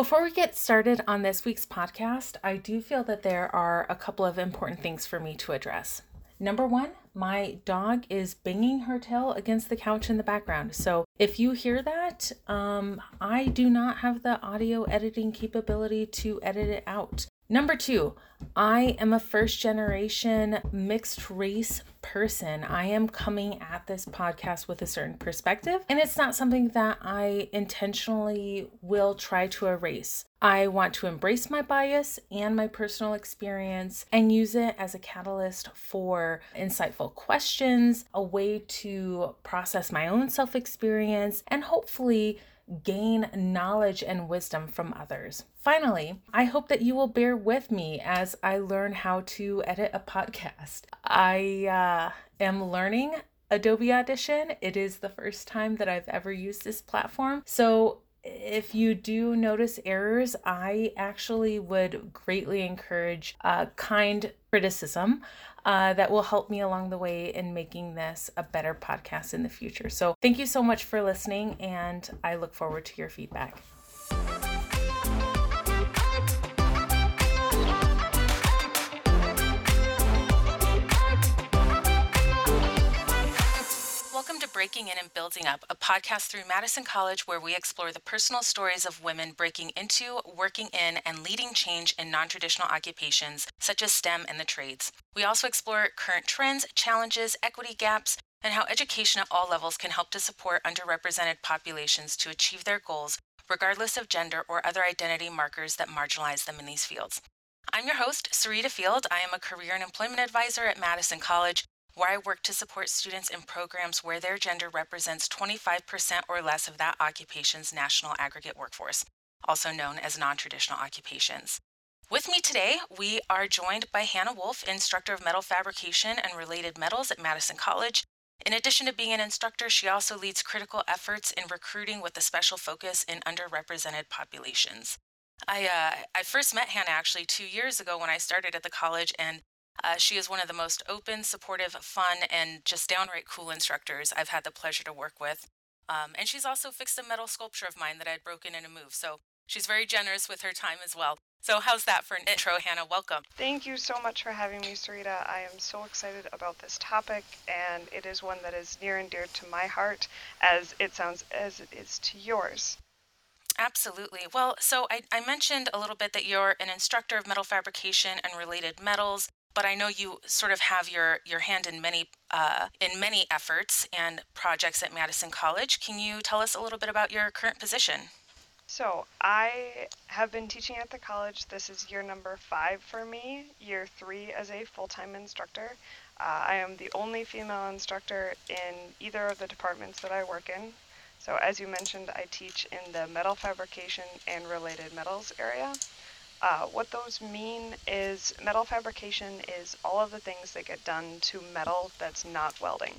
Before we get started on this week's podcast, I do feel that there are a couple of important things for me to address. Number one, my dog is banging her tail against the couch in the background. So if you hear that, um, I do not have the audio editing capability to edit it out. Number two, I am a first generation mixed race person. I am coming at this podcast with a certain perspective, and it's not something that I intentionally will try to erase. I want to embrace my bias and my personal experience and use it as a catalyst for insightful questions, a way to process my own self experience, and hopefully gain knowledge and wisdom from others. Finally, I hope that you will bear with me as I learn how to edit a podcast. I uh, am learning Adobe Audition. It is the first time that I've ever used this platform. So if you do notice errors, I actually would greatly encourage uh, kind criticism uh, that will help me along the way in making this a better podcast in the future. So, thank you so much for listening, and I look forward to your feedback. Breaking In and Building Up, a podcast through Madison College where we explore the personal stories of women breaking into, working in, and leading change in non traditional occupations such as STEM and the trades. We also explore current trends, challenges, equity gaps, and how education at all levels can help to support underrepresented populations to achieve their goals, regardless of gender or other identity markers that marginalize them in these fields. I'm your host, Sarita Field. I am a career and employment advisor at Madison College where I work to support students in programs where their gender represents 25% or less of that occupation's national aggregate workforce, also known as non traditional occupations. With me today, we are joined by Hannah Wolf, instructor of metal fabrication and related metals at Madison College. In addition to being an instructor, she also leads critical efforts in recruiting with a special focus in underrepresented populations. I, uh, I first met Hannah actually two years ago when I started at the college, and uh, she is one of the most open, supportive, fun, and just downright cool instructors I've had the pleasure to work with. Um, and she's also fixed a metal sculpture of mine that I'd broken in a move. So she's very generous with her time as well. So, how's that for an intro, Hannah? Welcome. Thank you so much for having me, Sarita. I am so excited about this topic, and it is one that is near and dear to my heart, as it sounds as it is to yours. Absolutely. Well, so I, I mentioned a little bit that you're an instructor of metal fabrication and related metals but I know you sort of have your your hand in many uh, in many efforts and projects at Madison College. Can you tell us a little bit about your current position? So I have been teaching at the college. This is year number five for me. Year three as a full-time instructor. Uh, I am the only female instructor in either of the departments that I work in. So as you mentioned, I teach in the metal fabrication and related metals area. Uh, what those mean is metal fabrication is all of the things that get done to metal that's not welding.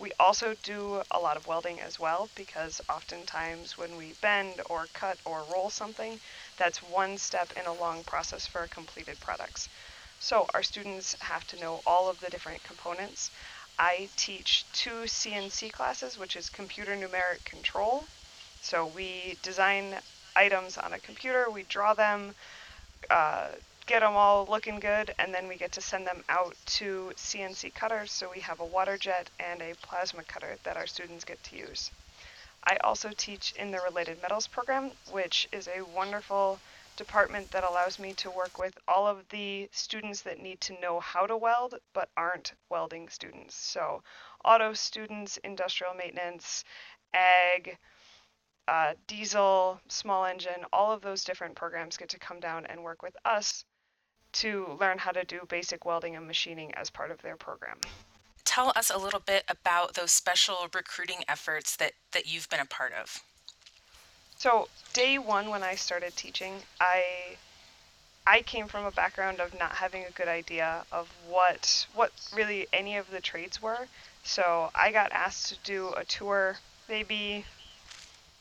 We also do a lot of welding as well because oftentimes when we bend or cut or roll something, that's one step in a long process for completed products. So our students have to know all of the different components. I teach two CNC classes, which is computer numeric control. So we design items on a computer, we draw them, uh, get them all looking good, and then we get to send them out to CNC cutters. So we have a water jet and a plasma cutter that our students get to use. I also teach in the Related Metals program, which is a wonderful department that allows me to work with all of the students that need to know how to weld but aren't welding students. So, auto students, industrial maintenance, ag, uh, diesel, small engine, all of those different programs get to come down and work with us to learn how to do basic welding and machining as part of their program. Tell us a little bit about those special recruiting efforts that, that you've been a part of. So, day one when I started teaching, I I came from a background of not having a good idea of what what really any of the trades were. So I got asked to do a tour maybe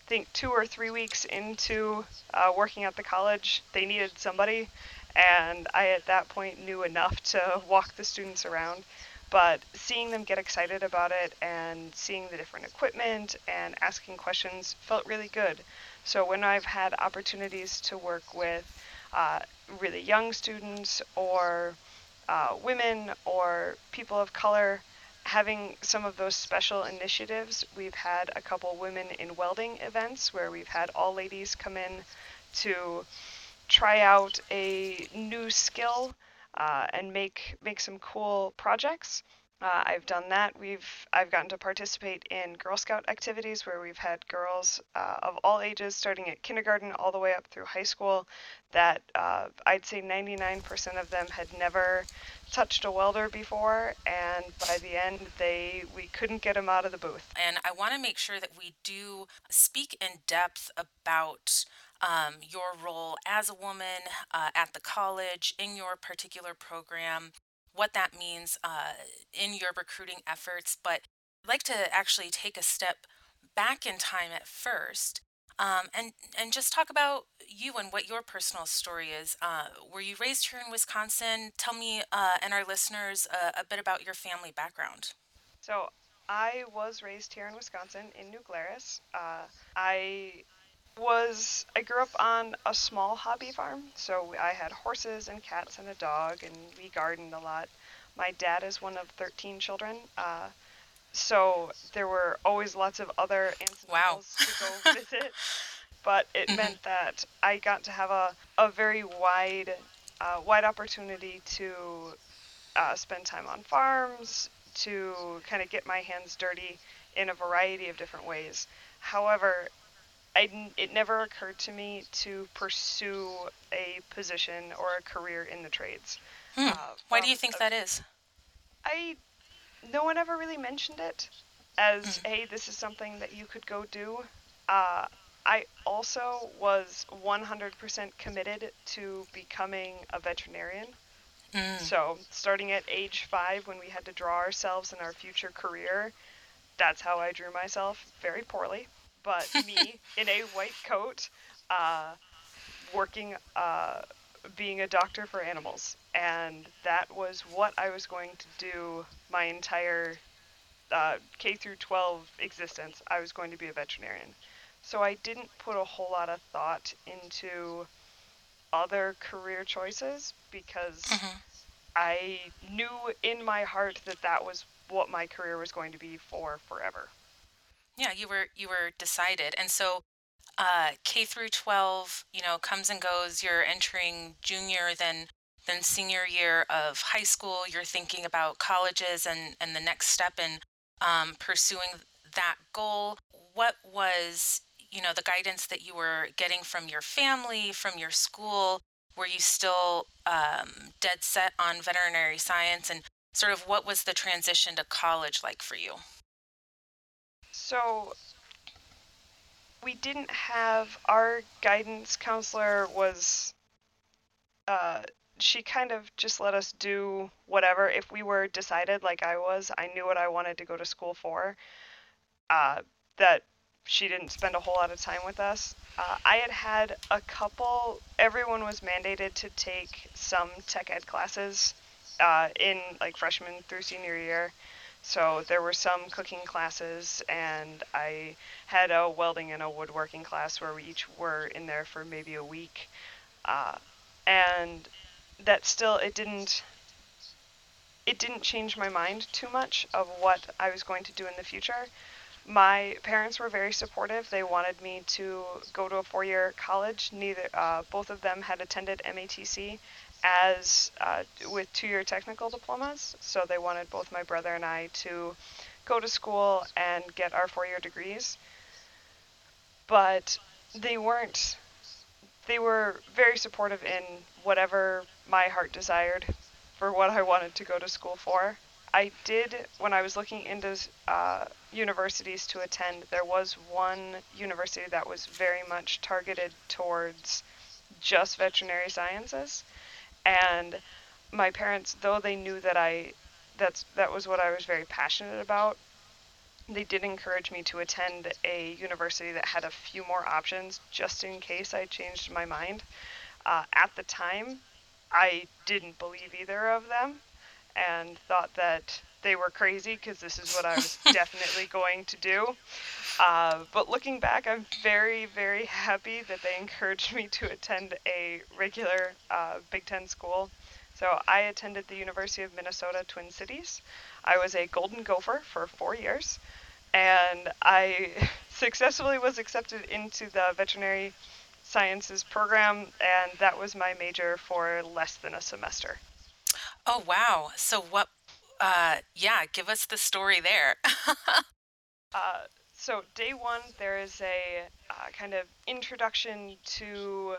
think two or three weeks into uh, working at the college, they needed somebody, and I at that point knew enough to walk the students around. But seeing them get excited about it and seeing the different equipment and asking questions felt really good. So when I've had opportunities to work with uh, really young students or uh, women or people of color, having some of those special initiatives, we've had a couple women in welding events where we've had all ladies come in to try out a new skill uh, and make make some cool projects. Uh, I've done that. We've I've gotten to participate in Girl Scout activities where we've had girls uh, of all ages, starting at kindergarten all the way up through high school. That uh, I'd say 99% of them had never touched a welder before, and by the end, they we couldn't get them out of the booth. And I want to make sure that we do speak in depth about um, your role as a woman uh, at the college in your particular program what that means uh, in your recruiting efforts. But I'd like to actually take a step back in time at first um, and and just talk about you and what your personal story is. Uh, were you raised here in Wisconsin? Tell me uh, and our listeners uh, a bit about your family background. So I was raised here in Wisconsin in New Glarus. Uh, I was I grew up on a small hobby farm, so I had horses and cats and a dog, and we gardened a lot. My dad is one of 13 children, uh, so there were always lots of other aunts and wow. uncles to go visit. But it mm-hmm. meant that I got to have a, a very wide uh, wide opportunity to uh, spend time on farms, to kind of get my hands dirty in a variety of different ways. However, I, it never occurred to me to pursue a position or a career in the trades. Hmm. Uh, Why do you think that is? I, no one ever really mentioned it as, mm. hey, this is something that you could go do. Uh, I also was 100% committed to becoming a veterinarian. Mm. So, starting at age five, when we had to draw ourselves in our future career, that's how I drew myself very poorly but me in a white coat, uh, working, uh, being a doctor for animals. And that was what I was going to do my entire uh, K through 12 existence. I was going to be a veterinarian. So I didn't put a whole lot of thought into other career choices because mm-hmm. I knew in my heart that that was what my career was going to be for forever. Yeah, you were you were decided, and so uh, K through 12, you know, comes and goes. You're entering junior, then then senior year of high school. You're thinking about colleges and and the next step in um, pursuing that goal. What was you know the guidance that you were getting from your family, from your school? Were you still um, dead set on veterinary science, and sort of what was the transition to college like for you? So we didn't have our guidance counselor was uh, she kind of just let us do whatever. If we were decided like I was I knew what I wanted to go to school for uh, that she didn't spend a whole lot of time with us. Uh, I had had a couple everyone was mandated to take some tech ed classes uh, in like freshman through senior year so there were some cooking classes, and I had a welding and a woodworking class where we each were in there for maybe a week. Uh, and that still it didn't it didn't change my mind too much of what I was going to do in the future. My parents were very supportive. They wanted me to go to a four-year college. Neither uh, both of them had attended MATC, as uh, with two-year technical diplomas. So they wanted both my brother and I to go to school and get our four-year degrees. But they weren't. They were very supportive in whatever my heart desired for what I wanted to go to school for. I did, when I was looking into uh, universities to attend, there was one university that was very much targeted towards just veterinary sciences and my parents though they knew that I that's that was what I was very passionate about they did encourage me to attend a university that had a few more options just in case I changed my mind. Uh, at the time, I didn't believe either of them and thought that they were crazy because this is what I was definitely going to do. Uh, but looking back, I'm very, very happy that they encouraged me to attend a regular uh, Big Ten school. So I attended the University of Minnesota Twin Cities. I was a Golden Gopher for four years, and I successfully was accepted into the veterinary sciences program, and that was my major for less than a semester. Oh, wow. So, what, uh, yeah, give us the story there. uh, so day one, there is a uh, kind of introduction to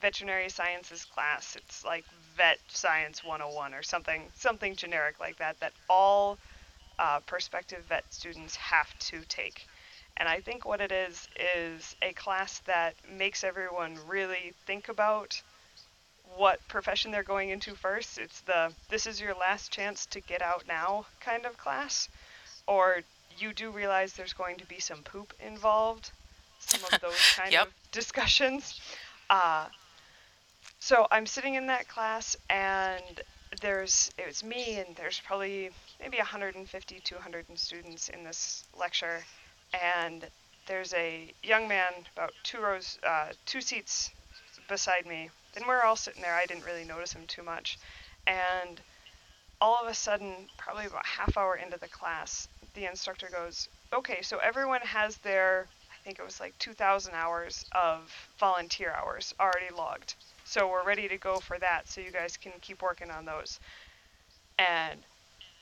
veterinary sciences class. It's like Vet Science 101 or something, something generic like that, that all uh, prospective vet students have to take. And I think what it is is a class that makes everyone really think about what profession they're going into first. It's the this is your last chance to get out now kind of class. Or you do realize there's going to be some poop involved, some of those kind yep. of discussions. Uh, so I'm sitting in that class, and there's it was me, and there's probably maybe 150, 200 students in this lecture, and there's a young man about two rows, uh, two seats beside me, and we're all sitting there. I didn't really notice him too much, and all of a sudden, probably about half hour into the class, the instructor goes, okay, so everyone has their, I think it was like 2,000 hours of volunteer hours already logged. So we're ready to go for that, so you guys can keep working on those. And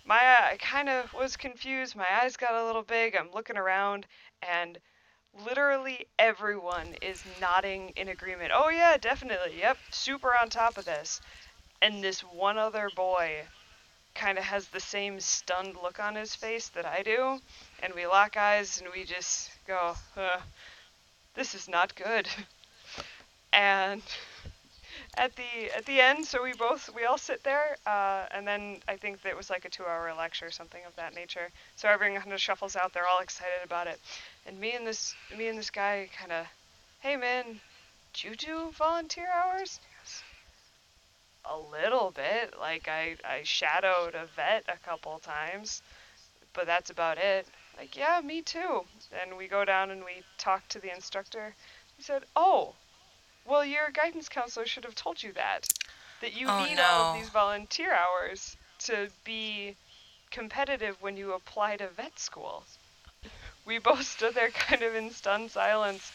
my I kind of was confused. My eyes got a little big. I'm looking around, and literally everyone is nodding in agreement. Oh yeah, definitely. Yep, super on top of this. And this one other boy kind of has the same stunned look on his face that I do, and we lock eyes and we just go, "This is not good." and at the at the end, so we both we all sit there, uh, and then I think that it was like a two-hour lecture, or something of that nature. So everyone kind of shuffles out. They're all excited about it, and me and this me and this guy kind of, "Hey man, do you do volunteer hours?" a little bit. Like I, I shadowed a vet a couple times, but that's about it. Like, yeah, me too. And we go down and we talk to the instructor. He said, Oh, well, your guidance counselor should have told you that. That you oh, need no. all of these volunteer hours to be competitive when you apply to vet school. We both stood there kind of in stunned silence.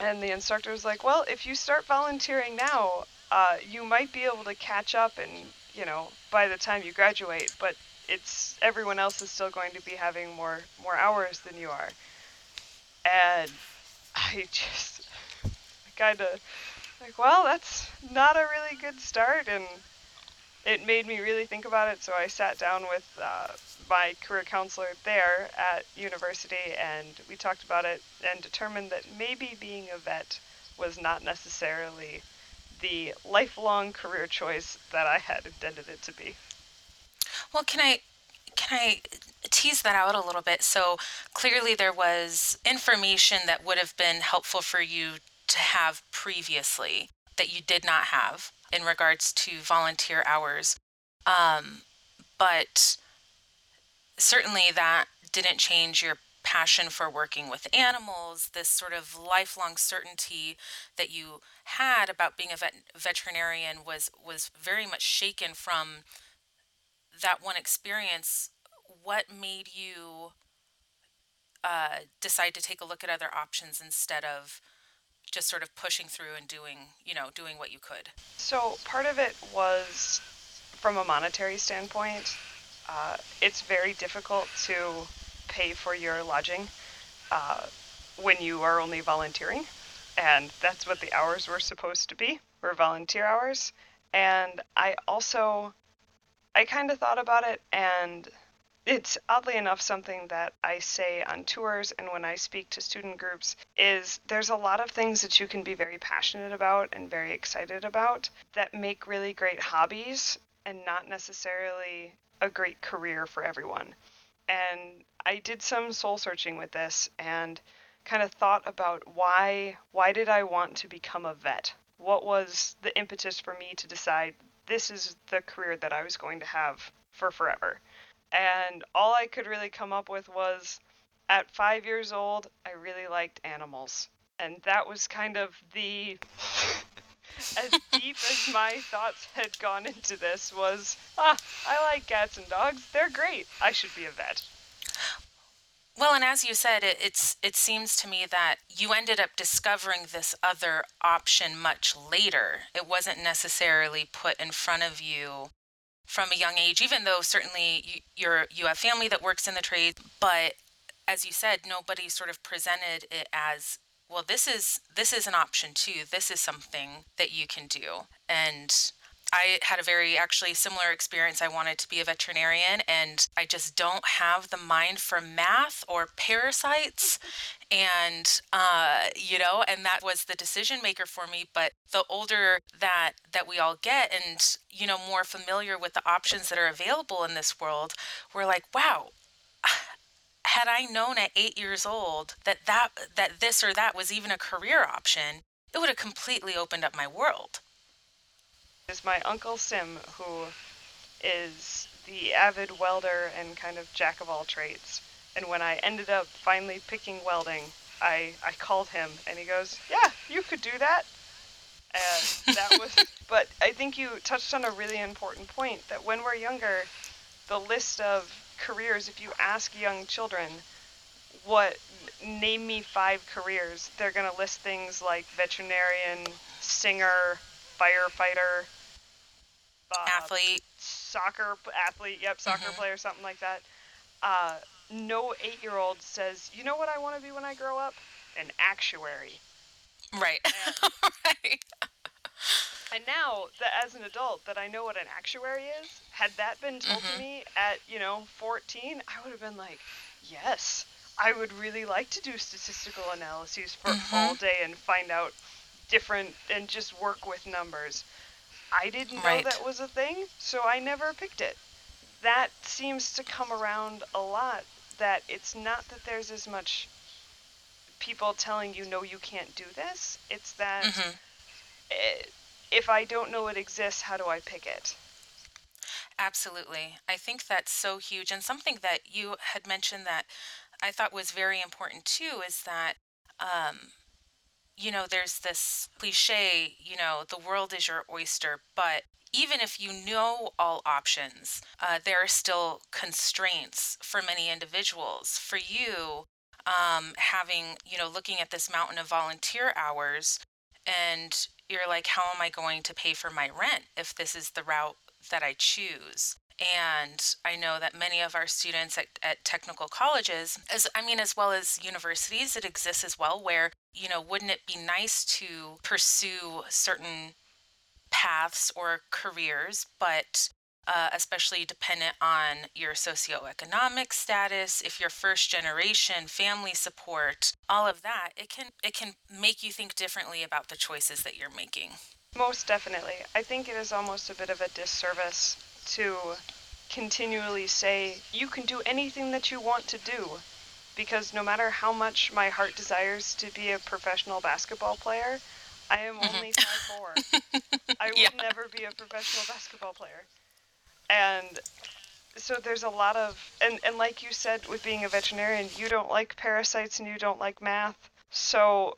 And the instructor was like, Well, if you start volunteering now, uh, you might be able to catch up and you know by the time you graduate but it's everyone else is still going to be having more more hours than you are and i just kind of like well that's not a really good start and it made me really think about it so i sat down with uh, my career counselor there at university and we talked about it and determined that maybe being a vet was not necessarily the lifelong career choice that I had intended it to be. Well, can I can I tease that out a little bit? So clearly there was information that would have been helpful for you to have previously that you did not have in regards to volunteer hours. Um, but certainly that didn't change your passion for working with animals, this sort of lifelong certainty that you had about being a vet- veterinarian was was very much shaken from that one experience. What made you uh, decide to take a look at other options instead of just sort of pushing through and doing, you know, doing what you could? So part of it was from a monetary standpoint. Uh, it's very difficult to pay for your lodging uh, when you are only volunteering. And that's what the hours were supposed to be, were volunteer hours. And I also, I kind of thought about it, and it's oddly enough something that I say on tours and when I speak to student groups is there's a lot of things that you can be very passionate about and very excited about that make really great hobbies and not necessarily a great career for everyone. And I did some soul searching with this and kind of thought about why why did I want to become a vet? What was the impetus for me to decide this is the career that I was going to have for forever? And all I could really come up with was at five years old, I really liked animals. And that was kind of the. As deep as my thoughts had gone into this was, ah, I like cats and dogs. They're great. I should be a vet. Well, and as you said, it, it's it seems to me that you ended up discovering this other option much later. It wasn't necessarily put in front of you from a young age, even though certainly you, you're you have family that works in the trade. But as you said, nobody sort of presented it as well. This is this is an option too. This is something that you can do, and I had a very actually similar experience. I wanted to be a veterinarian and I just don't have the mind for math or parasites. And, uh, you know, and that was the decision maker for me. But the older that, that we all get and, you know, more familiar with the options that are available in this world, we're like, wow, had I known at eight years old that, that, that this or that was even a career option, it would have completely opened up my world is my uncle Sim, who is the avid welder and kind of jack of all trades. And when I ended up finally picking welding, I, I called him and he goes, Yeah, you could do that. And that was, but I think you touched on a really important point that when we're younger, the list of careers, if you ask young children, what, name me five careers, they're going to list things like veterinarian, singer, firefighter, uh, athlete, soccer athlete, yep, soccer mm-hmm. player, something like that. Uh, no eight year old says, you know what I want to be when I grow up? An actuary. Right. And, right. and now that as an adult that I know what an actuary is, had that been told mm-hmm. to me at, you know, 14, I would have been like, yes, I would really like to do statistical analyses for mm-hmm. all day and find out different and just work with numbers. I didn't know that was a thing, so I never picked it. That seems to come around a lot. That it's not that there's as much people telling you, no, you can't do this. It's that mm-hmm. it, if I don't know it exists, how do I pick it? Absolutely. I think that's so huge. And something that you had mentioned that I thought was very important too is that um, you know, there's this cliche, you know, the world is your oyster, but even if you know all options, uh, there are still constraints for many individuals. For you, um, having, you know, looking at this mountain of volunteer hours, and you're like, how am I going to pay for my rent if this is the route that I choose? And I know that many of our students at, at technical colleges, as I mean, as well as universities, it exists as well, where, you know, wouldn't it be nice to pursue certain paths or careers, but uh, especially dependent on your socioeconomic status, if you're first generation, family support, all of that, it can it can make you think differently about the choices that you're making. Most definitely. I think it is almost a bit of a disservice to continually say, you can do anything that you want to do. Because no matter how much my heart desires to be a professional basketball player, I am mm-hmm. only 5'4. I will yeah. never be a professional basketball player. And so there's a lot of, and, and like you said, with being a veterinarian, you don't like parasites and you don't like math. So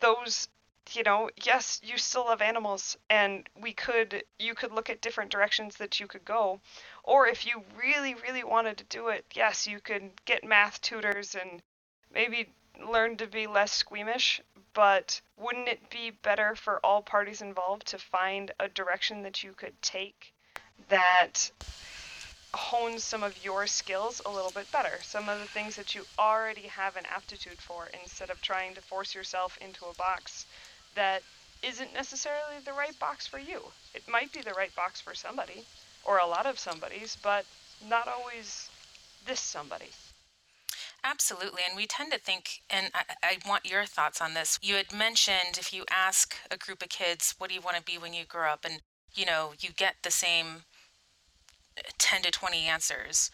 those you know, yes, you still love animals, and we could, you could look at different directions that you could go. Or if you really, really wanted to do it, yes, you could get math tutors and maybe learn to be less squeamish. But wouldn't it be better for all parties involved to find a direction that you could take that hones some of your skills a little bit better? Some of the things that you already have an aptitude for instead of trying to force yourself into a box that isn't necessarily the right box for you. It might be the right box for somebody, or a lot of somebody's, but not always this somebody. Absolutely. And we tend to think, and I, I, want your thoughts on this. You had mentioned if you ask a group of kids, what do you want to be when you grow up? And, you know, you get the same uh, 10 to 20 answers.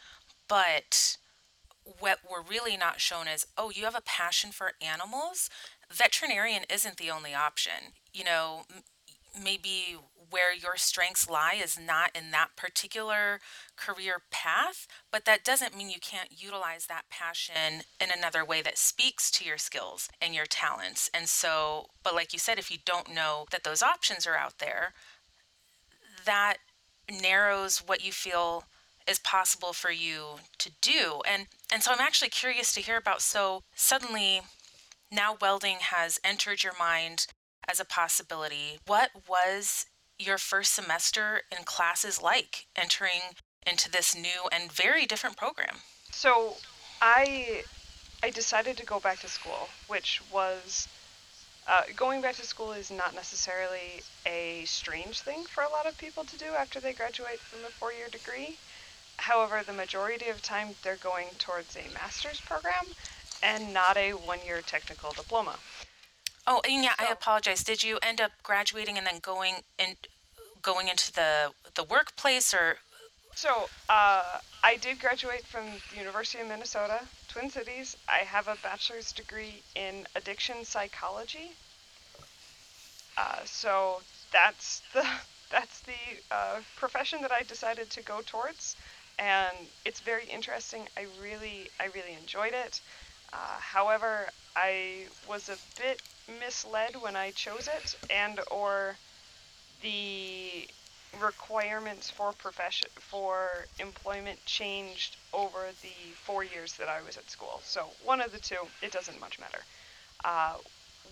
But what we're really not shown is, oh, you have a passion for animals? Veterinarian isn't the only option. You know, maybe where your strengths lie is not in that particular career path, but that doesn't mean you can't utilize that passion in another way that speaks to your skills and your talents. And so, but like you said, if you don't know that those options are out there, that narrows what you feel is possible for you to do. And and so I'm actually curious to hear about so suddenly now welding has entered your mind as a possibility. What was your first semester in classes like entering into this new and very different program? So, I I decided to go back to school, which was uh, going back to school is not necessarily a strange thing for a lot of people to do after they graduate from a four-year degree. However, the majority of time they're going towards a master's program and not a one-year technical diploma. Oh, and yeah, so, I apologize. Did you end up graduating and then going in, going into the the workplace, or? So uh, I did graduate from the University of Minnesota, Twin Cities. I have a bachelor's degree in addiction psychology. Uh, so that's the that's the uh, profession that I decided to go towards, and it's very interesting. I really I really enjoyed it. Uh, however, I was a bit misled when I chose it, and or the requirements for profession for employment changed over the four years that I was at school. So one of the two, it doesn't much matter. Uh,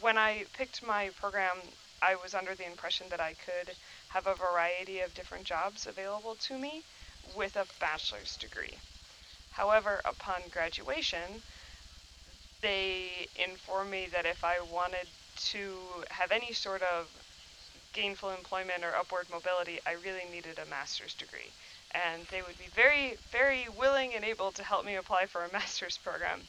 when I picked my program, I was under the impression that I could have a variety of different jobs available to me with a bachelor's degree. However, upon graduation, they informed me that if I wanted to have any sort of gainful employment or upward mobility, I really needed a master's degree. And they would be very, very willing and able to help me apply for a master's program.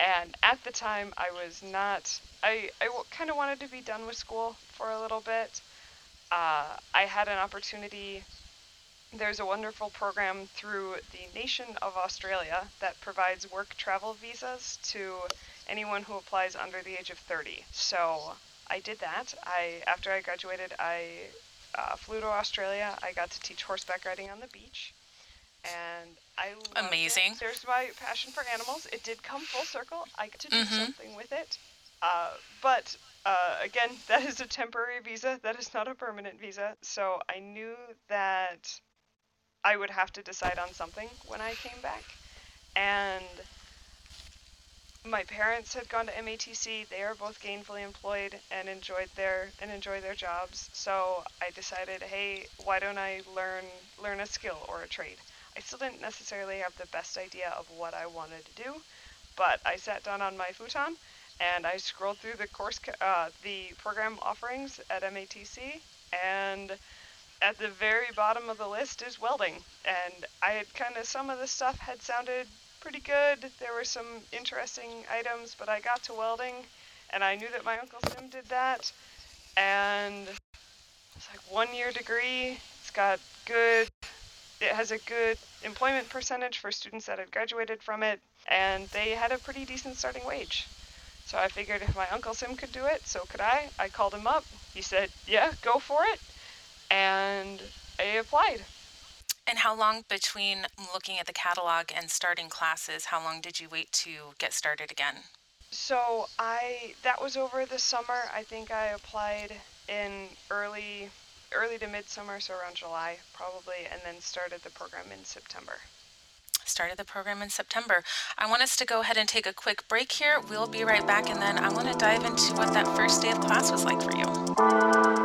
And at the time, I was not, I, I kind of wanted to be done with school for a little bit. Uh, I had an opportunity there's a wonderful program through the nation of Australia that provides work travel visas to anyone who applies under the age of 30. So I did that. I after I graduated, I uh, flew to Australia. I got to teach horseback riding on the beach, and I amazing. It. There's my passion for animals. It did come full circle. I got to do mm-hmm. something with it, uh, but uh, again, that is a temporary visa. That is not a permanent visa. So I knew that I would have to decide on something when I came back. And my parents had gone to MATC. They are both gainfully employed and enjoyed their and enjoy their jobs. So I decided, hey, why don't I learn learn a skill or a trade? I still didn't necessarily have the best idea of what I wanted to do, but I sat down on my futon and I scrolled through the course uh, the program offerings at MATC and at the very bottom of the list is welding. And I had kind of, some of the stuff had sounded pretty good. There were some interesting items, but I got to welding and I knew that my Uncle Sim did that. And it's like one year degree. It's got good, it has a good employment percentage for students that had graduated from it. And they had a pretty decent starting wage. So I figured if my Uncle Sim could do it, so could I. I called him up. He said, yeah, go for it and I applied. And how long between looking at the catalog and starting classes, how long did you wait to get started again? So I that was over the summer. I think I applied in early early to midsummer, so around July probably, and then started the program in September. Started the program in September. I want us to go ahead and take a quick break here. We'll be right back, and then I want to dive into what that first day of class was like for you.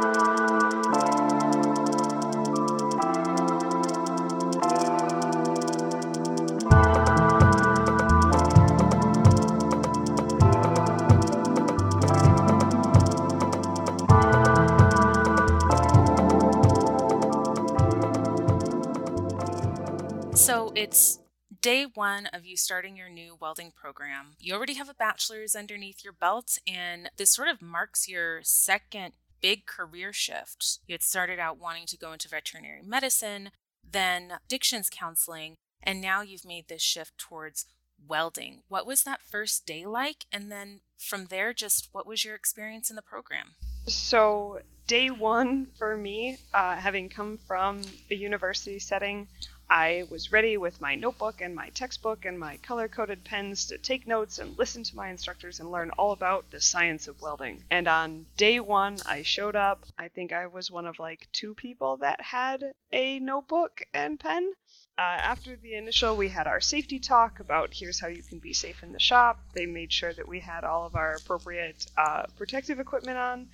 It's day one of you starting your new welding program. You already have a bachelor's underneath your belt, and this sort of marks your second big career shift. You had started out wanting to go into veterinary medicine, then addictions counseling, and now you've made this shift towards welding. What was that first day like? And then from there, just what was your experience in the program? So, day one for me, uh, having come from a university setting, I was ready with my notebook and my textbook and my color coded pens to take notes and listen to my instructors and learn all about the science of welding. And on day one, I showed up. I think I was one of like two people that had a notebook and pen. Uh, after the initial, we had our safety talk about here's how you can be safe in the shop. They made sure that we had all of our appropriate uh, protective equipment on.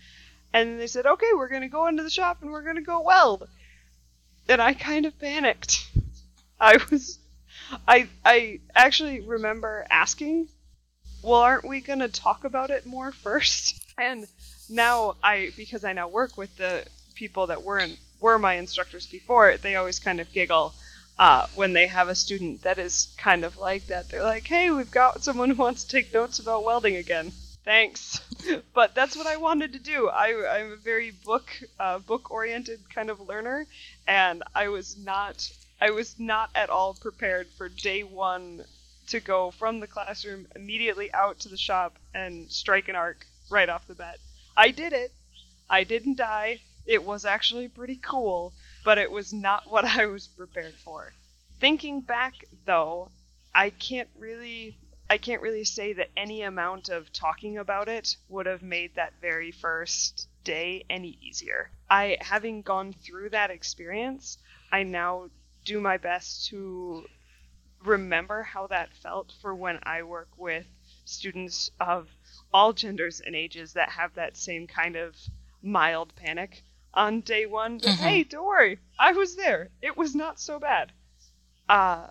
And they said, okay, we're going to go into the shop and we're going to go weld. And I kind of panicked. I was, I, I actually remember asking, well, aren't we going to talk about it more first? And now I, because I now work with the people that weren't were my instructors before, they always kind of giggle uh, when they have a student that is kind of like that. They're like, hey, we've got someone who wants to take notes about welding again. Thanks. but that's what I wanted to do. I, I'm a very book uh, book oriented kind of learner, and I was not I was not at all prepared for day one to go from the classroom immediately out to the shop and strike an arc right off the bat. I did it. I didn't die. It was actually pretty cool, but it was not what I was prepared for. Thinking back though, I can't really I can't really say that any amount of talking about it would have made that very first day any easier. I having gone through that experience, I now do my best to remember how that felt for when I work with students of all genders and ages that have that same kind of mild panic on day one. Mm-hmm. Hey, don't worry, I was there. It was not so bad. Uh,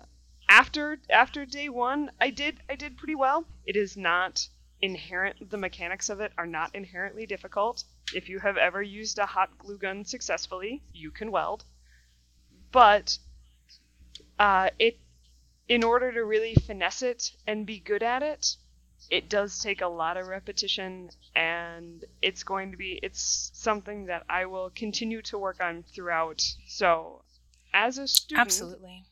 after after day one, I did I did pretty well. It is not inherent. The mechanics of it are not inherently difficult. If you have ever used a hot glue gun successfully, you can weld. But uh, it in order to really finesse it and be good at it, it does take a lot of repetition and it's going to be it's something that I will continue to work on throughout. So, as a student Absolutely.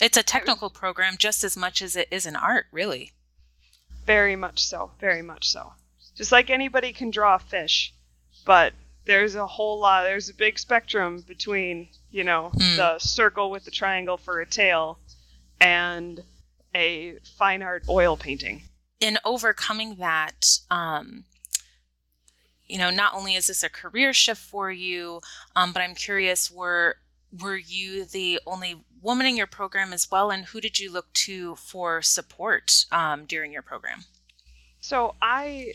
It's a technical was, program just as much as it is an art, really. Very much so. Very much so. Just like anybody can draw a fish, but there's a whole lot there's a big spectrum between you know mm. the circle with the triangle for a tail and a fine art oil painting. In overcoming that um, you know not only is this a career shift for you um, but i'm curious were were you the only woman in your program as well? And who did you look to for support um, during your program? So i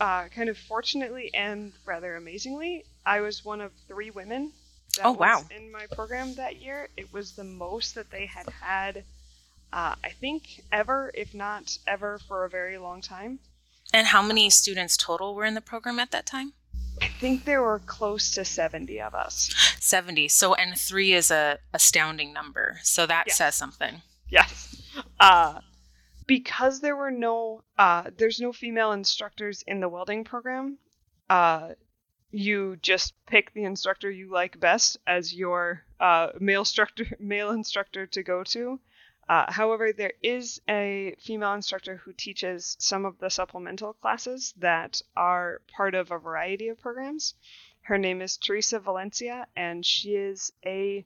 uh, kind of fortunately and rather amazingly, I was one of three women that oh, wow. in my program that year. It was the most that they had had, uh, I think, ever, if not ever, for a very long time. And how many students total were in the program at that time? I think there were close to 70 of us. 70. So, and three is a astounding number. So that yes. says something. Yes. Uh, because there were no uh, there's no female instructors in the welding program uh, you just pick the instructor you like best as your uh, male instructor male instructor to go to uh, however there is a female instructor who teaches some of the supplemental classes that are part of a variety of programs her name is teresa valencia and she is a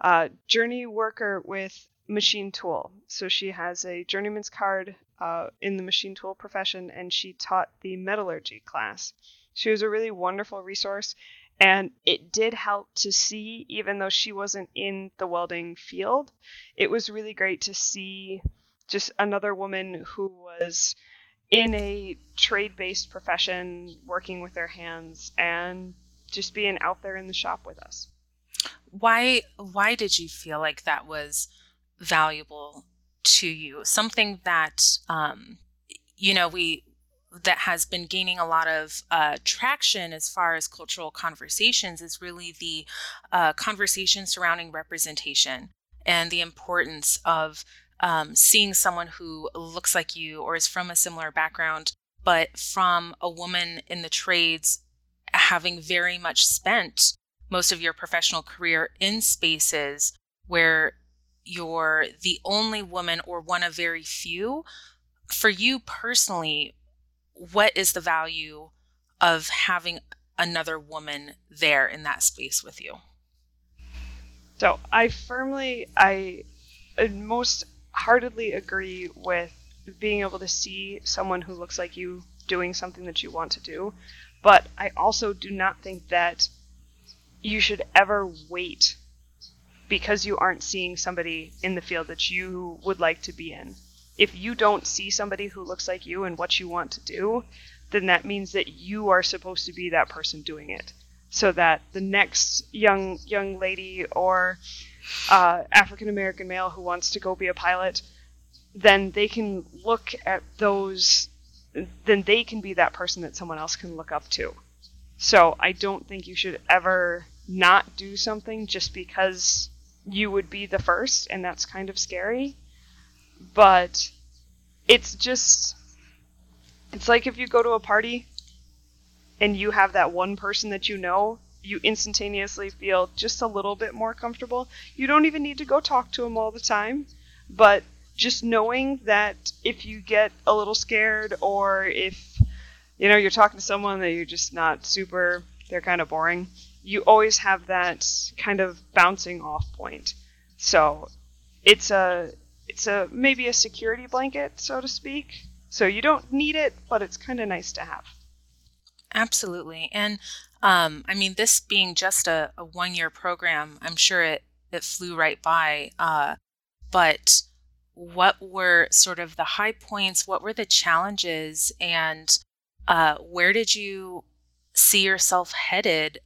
uh, journey worker with machine tool. So she has a journeyman's card uh, in the machine tool profession, and she taught the metallurgy class. She was a really wonderful resource, and it did help to see, even though she wasn't in the welding field, it was really great to see just another woman who was in a trade based profession working with their hands and just being out there in the shop with us why why did you feel like that was valuable to you something that um, you know we that has been gaining a lot of uh, traction as far as cultural conversations is really the uh, conversation surrounding representation and the importance of um, seeing someone who looks like you or is from a similar background, but from a woman in the trades having very much spent most of your professional career in spaces where you're the only woman or one of very few, for you personally, what is the value of having another woman there in that space with you? So I firmly, I most heartedly agree with being able to see someone who looks like you doing something that you want to do. But I also do not think that you should ever wait because you aren't seeing somebody in the field that you would like to be in. If you don't see somebody who looks like you and what you want to do, then that means that you are supposed to be that person doing it. So that the next young young lady or uh, African American male who wants to go be a pilot, then they can look at those, then they can be that person that someone else can look up to. So I don't think you should ever not do something just because you would be the first, and that's kind of scary. But it's just, it's like if you go to a party and you have that one person that you know, you instantaneously feel just a little bit more comfortable. You don't even need to go talk to them all the time, but just knowing that if you get a little scared or if you know you're talking to someone that you're just not super they're kind of boring you always have that kind of bouncing off point so it's a it's a maybe a security blanket so to speak so you don't need it but it's kind of nice to have absolutely and um, i mean this being just a, a one year program i'm sure it it flew right by uh, but what were sort of the high points? What were the challenges? And uh, where did you see yourself headed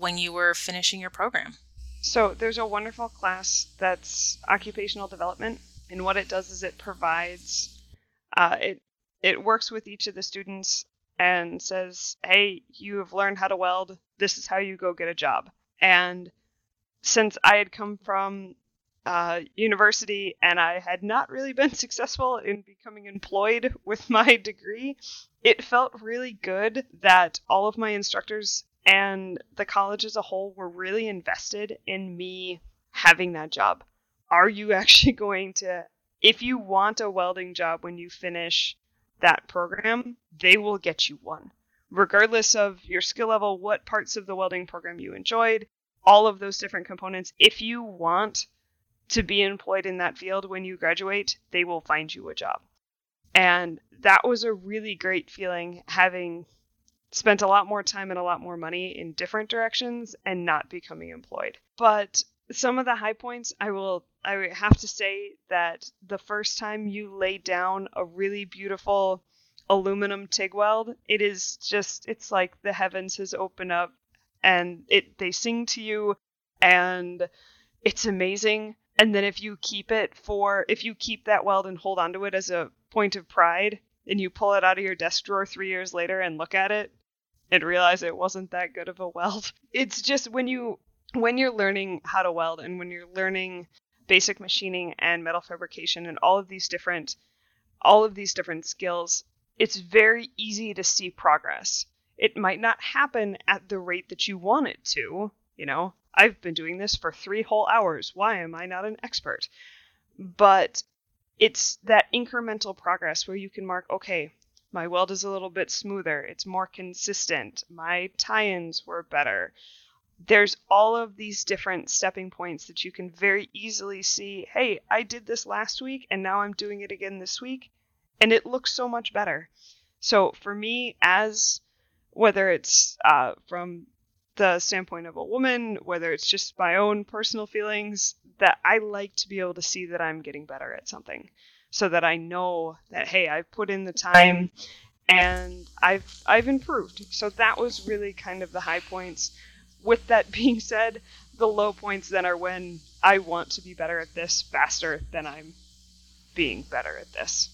when you were finishing your program? So, there's a wonderful class that's occupational development. And what it does is it provides, uh, it, it works with each of the students and says, hey, you have learned how to weld. This is how you go get a job. And since I had come from uh, university and I had not really been successful in becoming employed with my degree, it felt really good that all of my instructors and the college as a whole were really invested in me having that job. Are you actually going to, if you want a welding job when you finish that program, they will get you one. Regardless of your skill level, what parts of the welding program you enjoyed, all of those different components, if you want to be employed in that field when you graduate, they will find you a job. And that was a really great feeling having spent a lot more time and a lot more money in different directions and not becoming employed. But some of the high points, I will I have to say that the first time you lay down a really beautiful aluminum TIG weld, it is just it's like the heavens has opened up and it they sing to you and it's amazing and then if you keep it for if you keep that weld and hold onto it as a point of pride and you pull it out of your desk drawer three years later and look at it and realize it wasn't that good of a weld it's just when you when you're learning how to weld and when you're learning basic machining and metal fabrication and all of these different all of these different skills it's very easy to see progress it might not happen at the rate that you want it to you know I've been doing this for three whole hours. Why am I not an expert? But it's that incremental progress where you can mark, okay, my weld is a little bit smoother, it's more consistent, my tie ins were better. There's all of these different stepping points that you can very easily see hey, I did this last week and now I'm doing it again this week, and it looks so much better. So for me, as whether it's uh, from the standpoint of a woman, whether it's just my own personal feelings, that I like to be able to see that I'm getting better at something so that I know that hey, I've put in the time and I've I've improved. So that was really kind of the high points. With that being said, the low points then are when I want to be better at this faster than I'm being better at this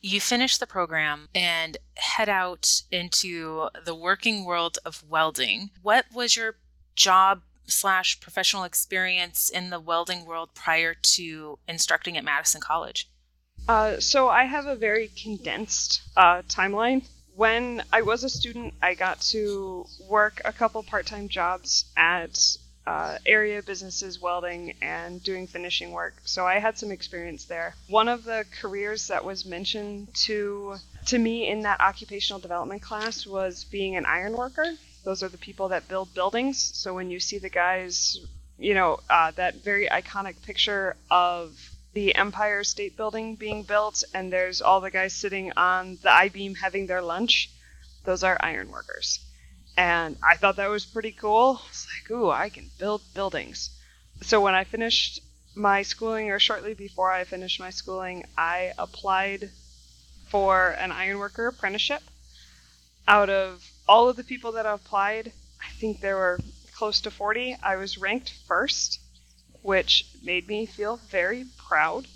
you finish the program and head out into the working world of welding. What was your job slash professional experience in the welding world prior to instructing at Madison College? Uh, so I have a very condensed uh, timeline. When I was a student, I got to work a couple part-time jobs at uh, area businesses welding and doing finishing work. So I had some experience there. One of the careers that was mentioned to to me in that occupational development class was being an iron worker. Those are the people that build buildings. So when you see the guys, you know, uh, that very iconic picture of the Empire State Building being built, and there's all the guys sitting on the I beam having their lunch. Those are ironworkers. And I thought that was pretty cool. It's like, ooh, I can build buildings. So when I finished my schooling, or shortly before I finished my schooling, I applied for an ironworker apprenticeship. Out of all of the people that applied, I think there were close to 40. I was ranked first, which made me feel very proud.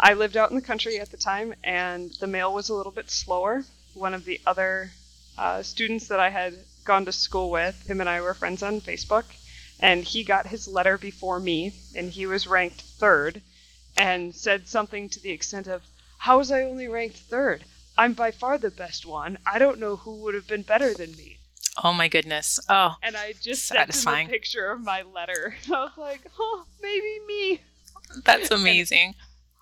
I lived out in the country at the time, and the mail was a little bit slower. One of the other uh, students that I had gone to school with, him and I were friends on Facebook, and he got his letter before me, and he was ranked third, and said something to the extent of, How was I only ranked third? I'm by far the best one. I don't know who would have been better than me. Oh my goodness. Oh. And I just satisfying. sent him a picture of my letter. I was like, oh, maybe me. That's amazing.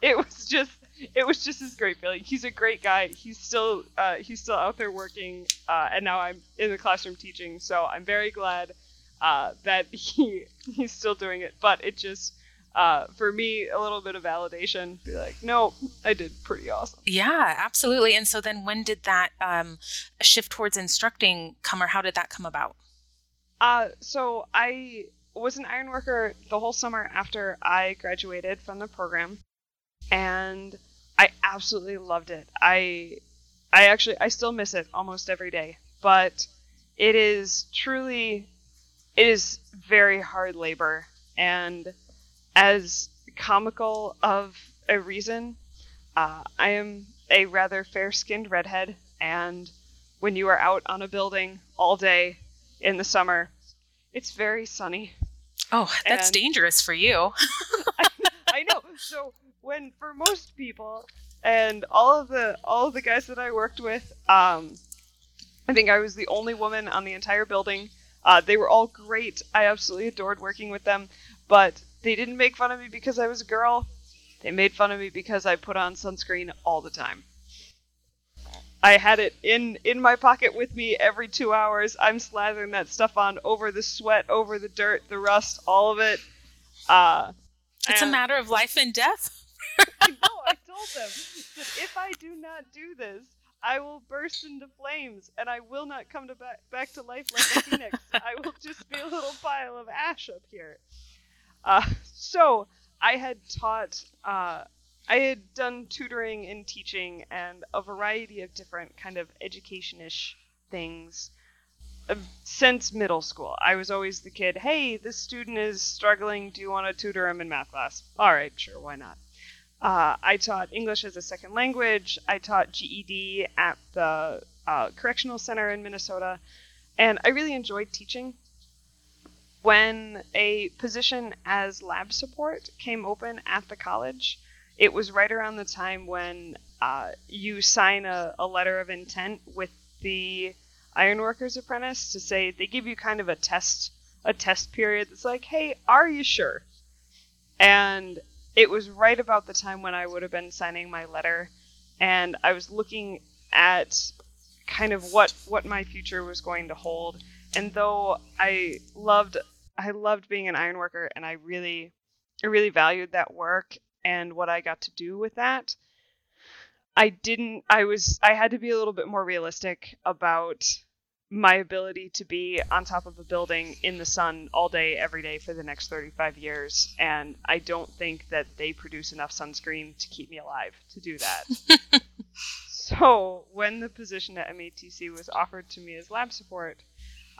it was just it was just this great feeling. He's a great guy. He's still uh, he's still out there working, uh, and now I'm in the classroom teaching. So I'm very glad uh, that he he's still doing it. But it just uh, for me a little bit of validation. Be like, no, I did pretty awesome. Yeah, absolutely. And so then, when did that um, shift towards instructing come, or how did that come about? Uh, so I was an ironworker the whole summer after I graduated from the program, and I absolutely loved it. I I actually I still miss it almost every day, but it is truly it is very hard labor and as comical of a reason, uh, I am a rather fair-skinned redhead, and when you are out on a building all day in the summer, it's very sunny. Oh, that's and dangerous for you. I, I know. So when for most people and all of the all of the guys that I worked with, um, I think I was the only woman on the entire building. Uh, they were all great. I absolutely adored working with them, but they didn't make fun of me because I was a girl. They made fun of me because I put on sunscreen all the time. I had it in in my pocket with me every two hours. I'm slathering that stuff on over the sweat, over the dirt, the rust, all of it. Uh, it's a matter of life and death. I know. I told them that if I do not do this, I will burst into flames, and I will not come to back back to life like a phoenix. I will just be a little pile of ash up here. Uh, so I had taught. Uh, I had done tutoring and teaching and a variety of different kind of education-ish things uh, since middle school. I was always the kid, hey, this student is struggling. Do you want to tutor him in math class? All right, sure, why not? Uh, I taught English as a second language. I taught GED at the uh, Correctional Center in Minnesota. And I really enjoyed teaching. When a position as lab support came open at the college, it was right around the time when uh, you sign a, a letter of intent with the ironworkers apprentice to say they give you kind of a test a test period that's like hey are you sure and it was right about the time when I would have been signing my letter, and I was looking at kind of what what my future was going to hold. And though I loved I loved being an ironworker, and I really I really valued that work and what I got to do with that. I didn't I was I had to be a little bit more realistic about my ability to be on top of a building in the sun all day, every day for the next 35 years. And I don't think that they produce enough sunscreen to keep me alive to do that. so when the position at MATC was offered to me as lab support,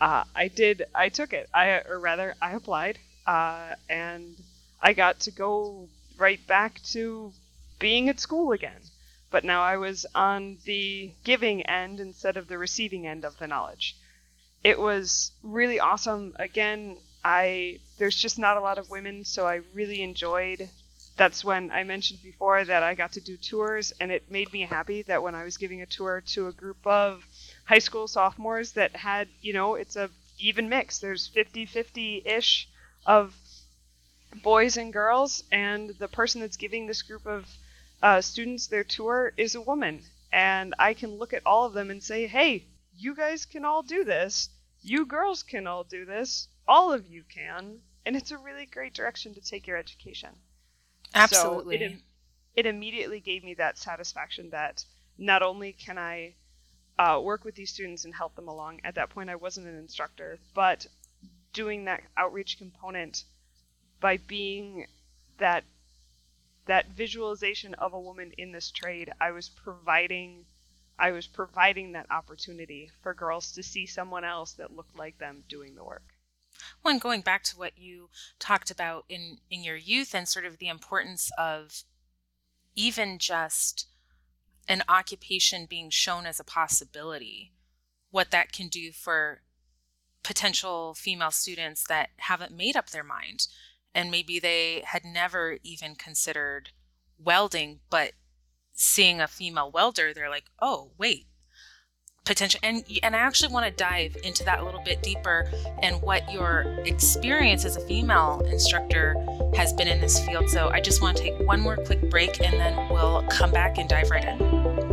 uh, I did, I took it. I, or rather, I applied, uh, and I got to go right back to being at school again but now I was on the giving end instead of the receiving end of the knowledge. It was really awesome. Again, I there's just not a lot of women, so I really enjoyed that's when I mentioned before that I got to do tours and it made me happy that when I was giving a tour to a group of high school sophomores that had, you know, it's a even mix. There's 50-50-ish of boys and girls and the person that's giving this group of uh, students their tour is a woman, and I can look at all of them and say, "Hey, you guys can all do this. you girls can all do this. All of you can. And it's a really great direction to take your education. Absolutely. So it, it immediately gave me that satisfaction that not only can I uh, work with these students and help them along, at that point I wasn't an instructor, but doing that outreach component by being that that visualization of a woman in this trade, I was providing I was providing that opportunity for girls to see someone else that looked like them doing the work. Well, and going back to what you talked about in in your youth and sort of the importance of even just an occupation being shown as a possibility, what that can do for potential female students that haven't made up their mind. And maybe they had never even considered welding, but seeing a female welder, they're like, oh, wait, potential. And, and I actually want to dive into that a little bit deeper and what your experience as a female instructor has been in this field. So I just want to take one more quick break and then we'll come back and dive right in.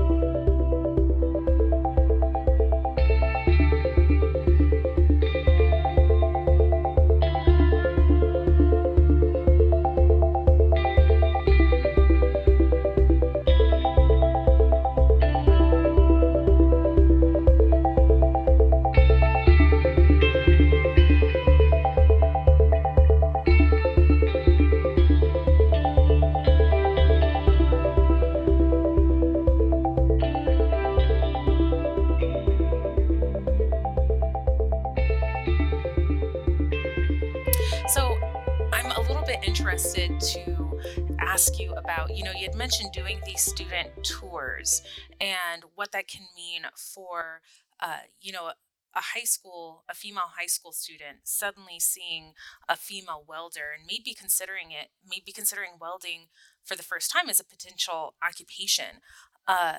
Mentioned doing these student tours and what that can mean for, uh, you know, a high school, a female high school student suddenly seeing a female welder and maybe considering it, maybe considering welding for the first time as a potential occupation. Uh,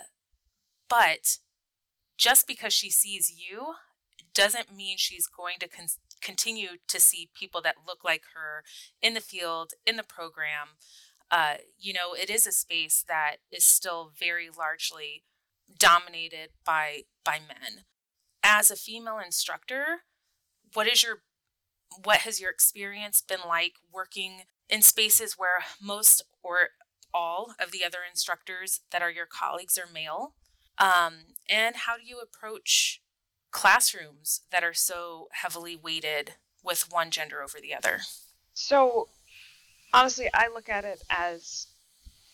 but just because she sees you doesn't mean she's going to con- continue to see people that look like her in the field, in the program uh, you know, it is a space that is still very largely dominated by by men. As a female instructor, what is your what has your experience been like working in spaces where most or all of the other instructors that are your colleagues are male? Um, and how do you approach classrooms that are so heavily weighted with one gender over the other? So honestly, I look at it as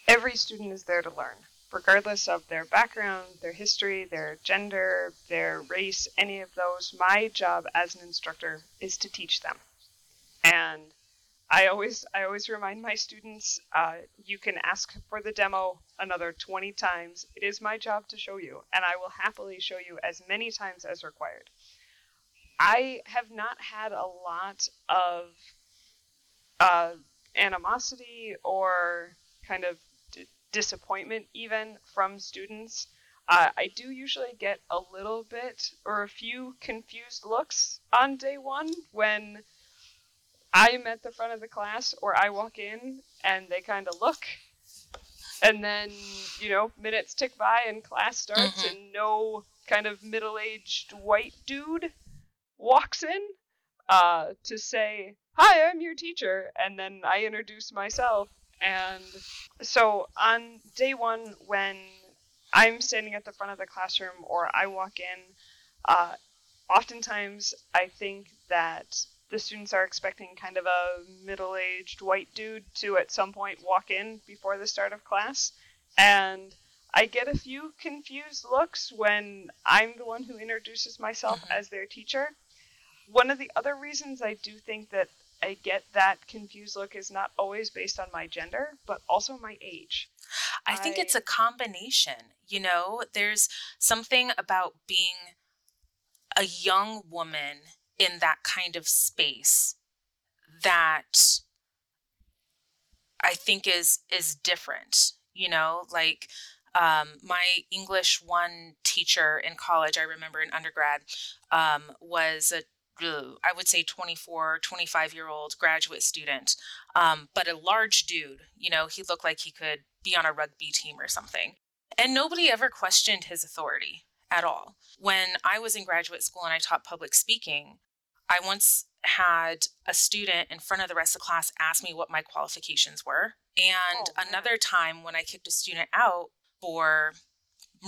every student is there to learn, regardless of their background, their history, their gender, their race, any of those. My job as an instructor is to teach them. And I always I always remind my students, uh, you can ask for the demo another 20 times. It is my job to show you, and I will happily show you as many times as required. I have not had a lot of uh, animosity or kind of d- disappointment even from students. Uh, I do usually get a little bit or a few confused looks on day one when I'm at the front of the class or I walk in and they kind of look. And then, you know, minutes tick by and class starts mm-hmm. and no kind of middle aged white dude walks in uh, to say, hi, I'm your teacher. And then I introduce myself. And so on day one, when I'm standing at the front of the classroom or I walk in, uh, oftentimes I think that the students are expecting kind of a middle aged white dude to at some point walk in before the start of class. And I get a few confused looks when I'm the one who introduces myself mm-hmm. as their teacher. One of the other reasons I do think that I get that confused look is not always based on my gender, but also my age. I think I... it's a combination. You know, there's something about being a young woman in that kind of space that I think is is different. You know, like um, my English one teacher in college, I remember in undergrad, um, was a I would say 24, 25 year old graduate student, um, but a large dude. You know, he looked like he could be on a rugby team or something. And nobody ever questioned his authority at all. When I was in graduate school and I taught public speaking, I once had a student in front of the rest of the class ask me what my qualifications were. And oh, another time when I kicked a student out for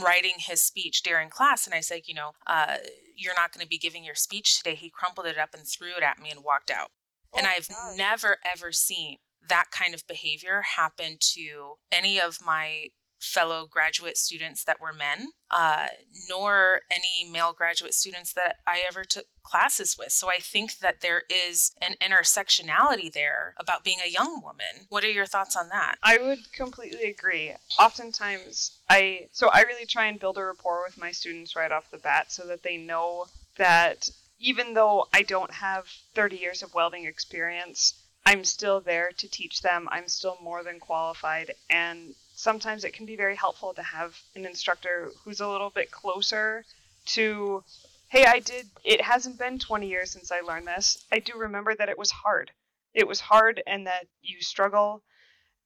writing his speech during class, and I said, you know, uh, you're not going to be giving your speech today. He crumpled it up and threw it at me and walked out. Oh, and I've God. never, ever seen that kind of behavior happen to any of my fellow graduate students that were men, uh, nor any male graduate students that I ever took classes with. So I think that there is an intersectionality there about being a young woman. What are your thoughts on that? I would completely agree. Oftentimes, I so I really try and build a rapport with my students right off the bat so that they know that even though I don't have 30 years of welding experience, I'm still there to teach them. I'm still more than qualified and sometimes it can be very helpful to have an instructor who's a little bit closer to hey i did it hasn't been 20 years since i learned this. I do remember that it was hard. It was hard and that you struggle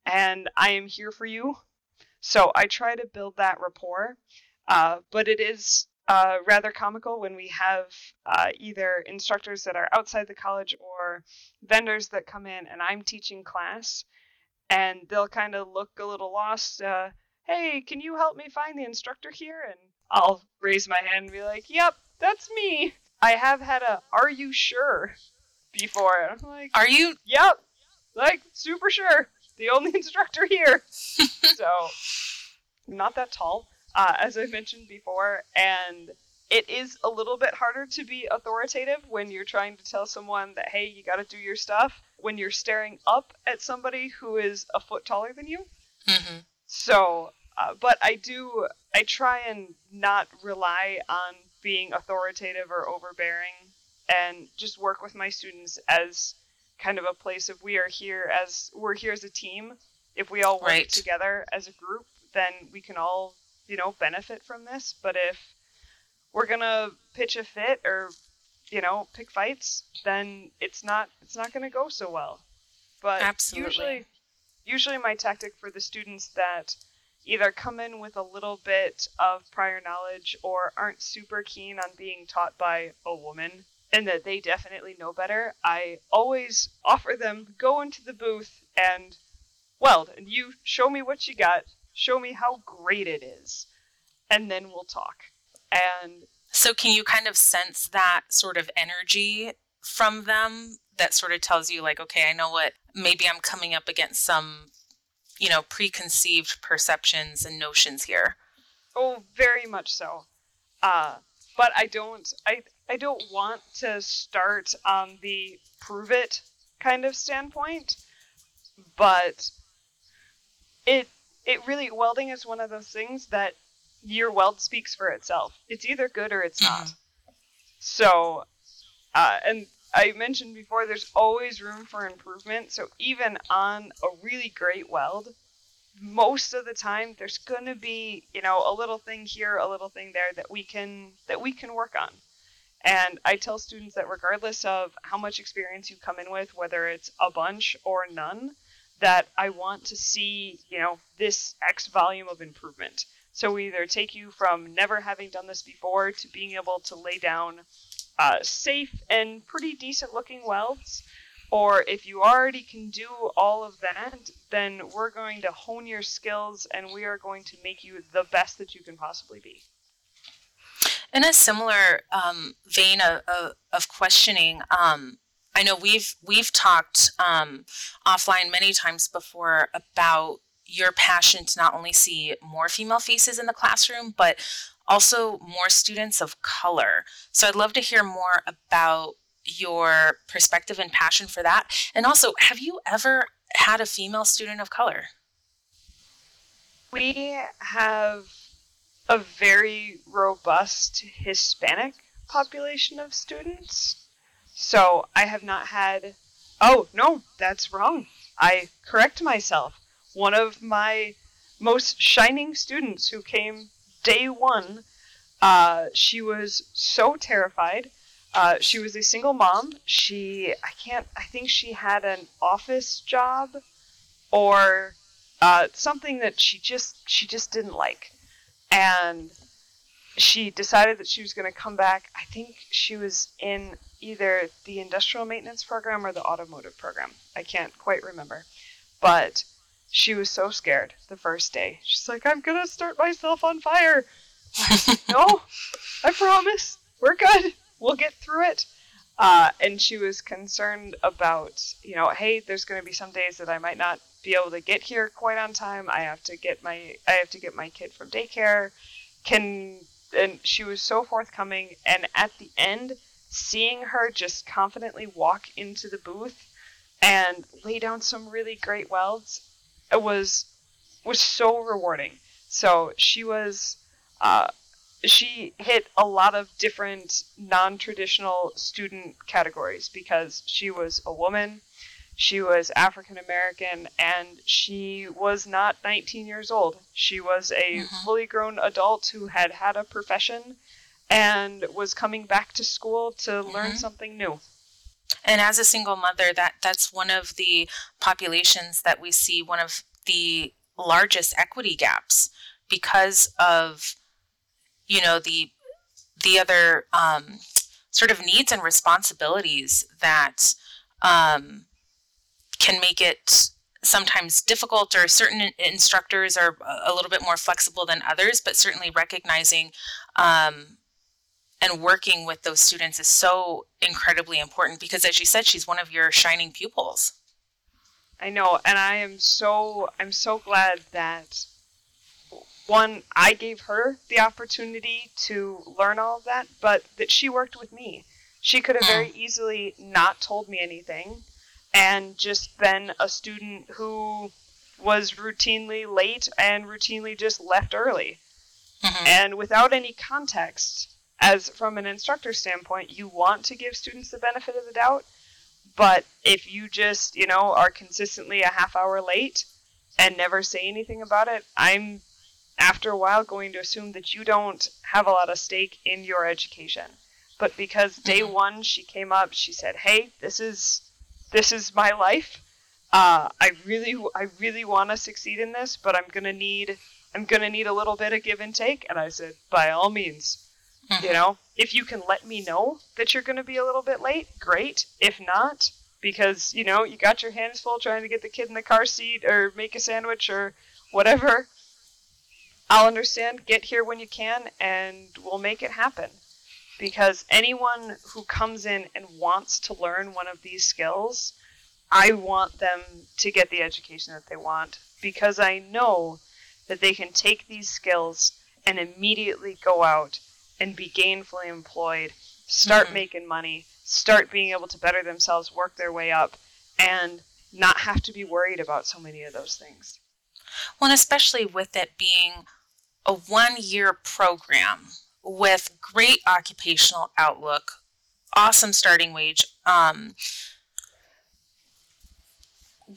and i am here for you. So i try to build that rapport uh, but it is uh, rather comical when we have uh, either instructors that are outside the college or vendors that come in and i'm teaching class and they'll kind of look a little lost. Uh, hey, can you help me find the instructor here? And I'll raise my hand and be like, yep, that's me. I have had a, are you sure? Before. I'm like, are you? Yep. Like, super sure. The only instructor here. so, not that tall, uh, as I mentioned before. And it is a little bit harder to be authoritative when you're trying to tell someone that, hey, you got to do your stuff when you're staring up at somebody who is a foot taller than you. Mm-hmm. So, uh, but I do, I try and not rely on being authoritative or overbearing and just work with my students as kind of a place of we are here as we're here as a team. If we all work right. together as a group, then we can all, you know, benefit from this. But if we're gonna pitch a fit or you know pick fights, then it's not it's not gonna go so well. But Absolutely. usually, usually my tactic for the students that either come in with a little bit of prior knowledge or aren't super keen on being taught by a woman and that they definitely know better, I always offer them go into the booth and weld and you show me what you got, show me how great it is, and then we'll talk. And so, can you kind of sense that sort of energy from them that sort of tells you, like, okay, I know what maybe I'm coming up against some, you know, preconceived perceptions and notions here? Oh, very much so. Uh, but I don't, I, I don't want to start on the prove it kind of standpoint, but it, it really, welding is one of those things that your weld speaks for itself. It's either good or it's not. Mm-hmm. So, uh, and I mentioned before, there's always room for improvement. So even on a really great weld, most of the time there's going to be, you know, a little thing here, a little thing there that we can that we can work on. And I tell students that regardless of how much experience you come in with, whether it's a bunch or none, that I want to see, you know, this X volume of improvement. So we either take you from never having done this before to being able to lay down uh, safe and pretty decent looking welds, or if you already can do all of that, then we're going to hone your skills and we are going to make you the best that you can possibly be. In a similar um, vein of, of, of questioning, um, I know we've we've talked um, offline many times before about your passion to not only see more female faces in the classroom, but also more students of color. So I'd love to hear more about your perspective and passion for that. And also, have you ever had a female student of color? We have a very robust Hispanic population of students. So I have not had. Oh, no, that's wrong. I correct myself one of my most shining students who came day one. Uh, she was so terrified. Uh, she was a single mom. She, I can't, I think she had an office job or uh, something that she just, she just didn't like. And she decided that she was going to come back. I think she was in either the industrial maintenance program or the automotive program. I can't quite remember. But she was so scared the first day. She's like, I'm going to start myself on fire. no, I promise. We're good. We'll get through it. Uh, and she was concerned about, you know, hey, there's going to be some days that I might not be able to get here quite on time. I have to get my I have to get my kid from daycare. Can and she was so forthcoming. And at the end, seeing her just confidently walk into the booth and lay down some really great welds, was was so rewarding. So she was. Uh, she hit a lot of different non-traditional student categories because she was a woman she was African American and she was not 19 years old. She was a mm-hmm. fully grown adult who had had a profession and was coming back to school to mm-hmm. learn something new. And as a single mother, that that's one of the populations that we see one of the largest equity gaps because of you know the the other um, sort of needs and responsibilities that um, can make it sometimes difficult or certain instructors are a little bit more flexible than others but certainly recognizing um, and working with those students is so incredibly important because as you said she's one of your shining pupils i know and i am so i'm so glad that one i gave her the opportunity to learn all of that but that she worked with me she could have hmm. very easily not told me anything and just been a student who was routinely late and routinely just left early. Mm-hmm. And without any context, as from an instructor standpoint, you want to give students the benefit of the doubt. But if you just, you know, are consistently a half hour late and never say anything about it, I'm after a while going to assume that you don't have a lot of stake in your education. But because day mm-hmm. one she came up, she said, Hey, this is this is my life. Uh, I really, I really want to succeed in this, but I'm gonna need, I'm gonna need a little bit of give and take. And I said, by all means. you know, if you can let me know that you're gonna be a little bit late, great. If not, because you know you got your hands full trying to get the kid in the car seat or make a sandwich or whatever, I'll understand. Get here when you can, and we'll make it happen because anyone who comes in and wants to learn one of these skills, I want them to get the education that they want because I know that they can take these skills and immediately go out and be gainfully employed, start mm-hmm. making money, start being able to better themselves, work their way up, and not have to be worried about so many of those things. Well, and especially with it being a one year program with great occupational outlook, awesome starting wage. Um,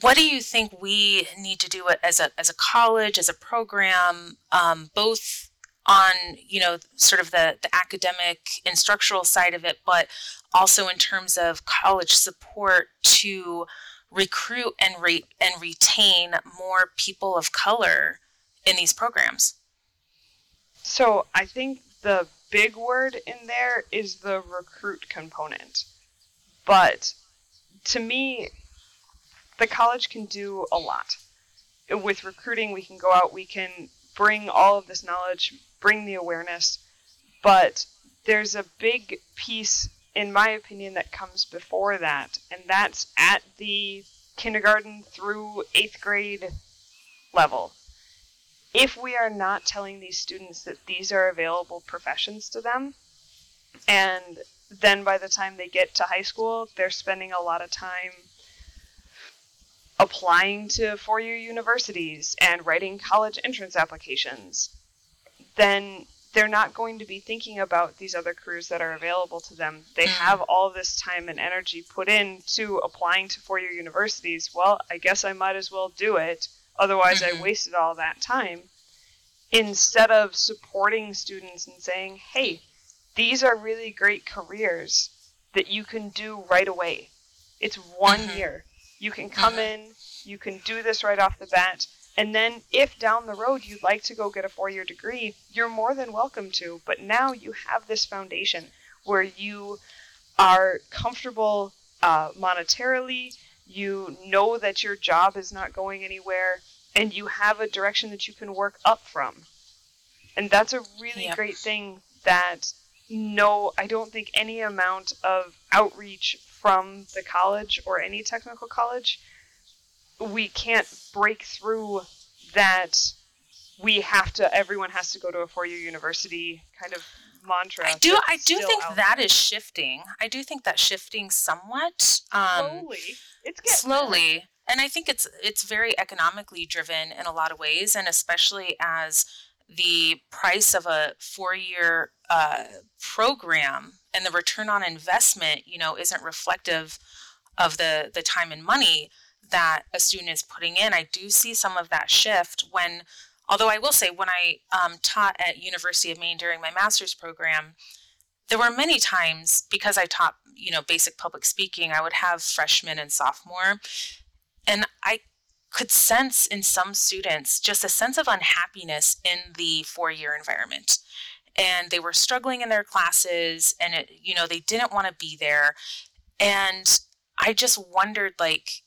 what do you think we need to do as a as a college, as a program, um, both on you know sort of the the academic instructional side of it, but also in terms of college support to recruit and rate and retain more people of color in these programs? So I think the big word in there is the recruit component. But to me, the college can do a lot. With recruiting, we can go out, we can bring all of this knowledge, bring the awareness, but there's a big piece, in my opinion, that comes before that, and that's at the kindergarten through eighth grade level. If we are not telling these students that these are available professions to them, and then by the time they get to high school, they're spending a lot of time applying to four year universities and writing college entrance applications, then they're not going to be thinking about these other careers that are available to them. They mm-hmm. have all this time and energy put into applying to four year universities. Well, I guess I might as well do it Otherwise, mm-hmm. I wasted all that time. Instead of supporting students and saying, hey, these are really great careers that you can do right away. It's one mm-hmm. year. You can come mm-hmm. in, you can do this right off the bat. And then, if down the road you'd like to go get a four year degree, you're more than welcome to. But now you have this foundation where you are comfortable uh, monetarily, you know that your job is not going anywhere, and you have a direction that you can work up from. And that's a really great thing that no, I don't think any amount of outreach from the college or any technical college, we can't break through that we have to everyone has to go to a four-year university kind of mantra. I do I do think that there. is shifting. I do think that shifting somewhat. Um, slowly. It's getting slowly. And I think it's it's very economically driven in a lot of ways, and especially as the price of a four-year uh, program and the return on investment, you know, isn't reflective of the the time and money that a student is putting in. I do see some of that shift when, although I will say, when I um, taught at University of Maine during my master's program, there were many times because I taught, you know, basic public speaking, I would have freshmen and sophomore, and I could sense in some students just a sense of unhappiness in the four-year environment and they were struggling in their classes and it you know they didn't want to be there and i just wondered like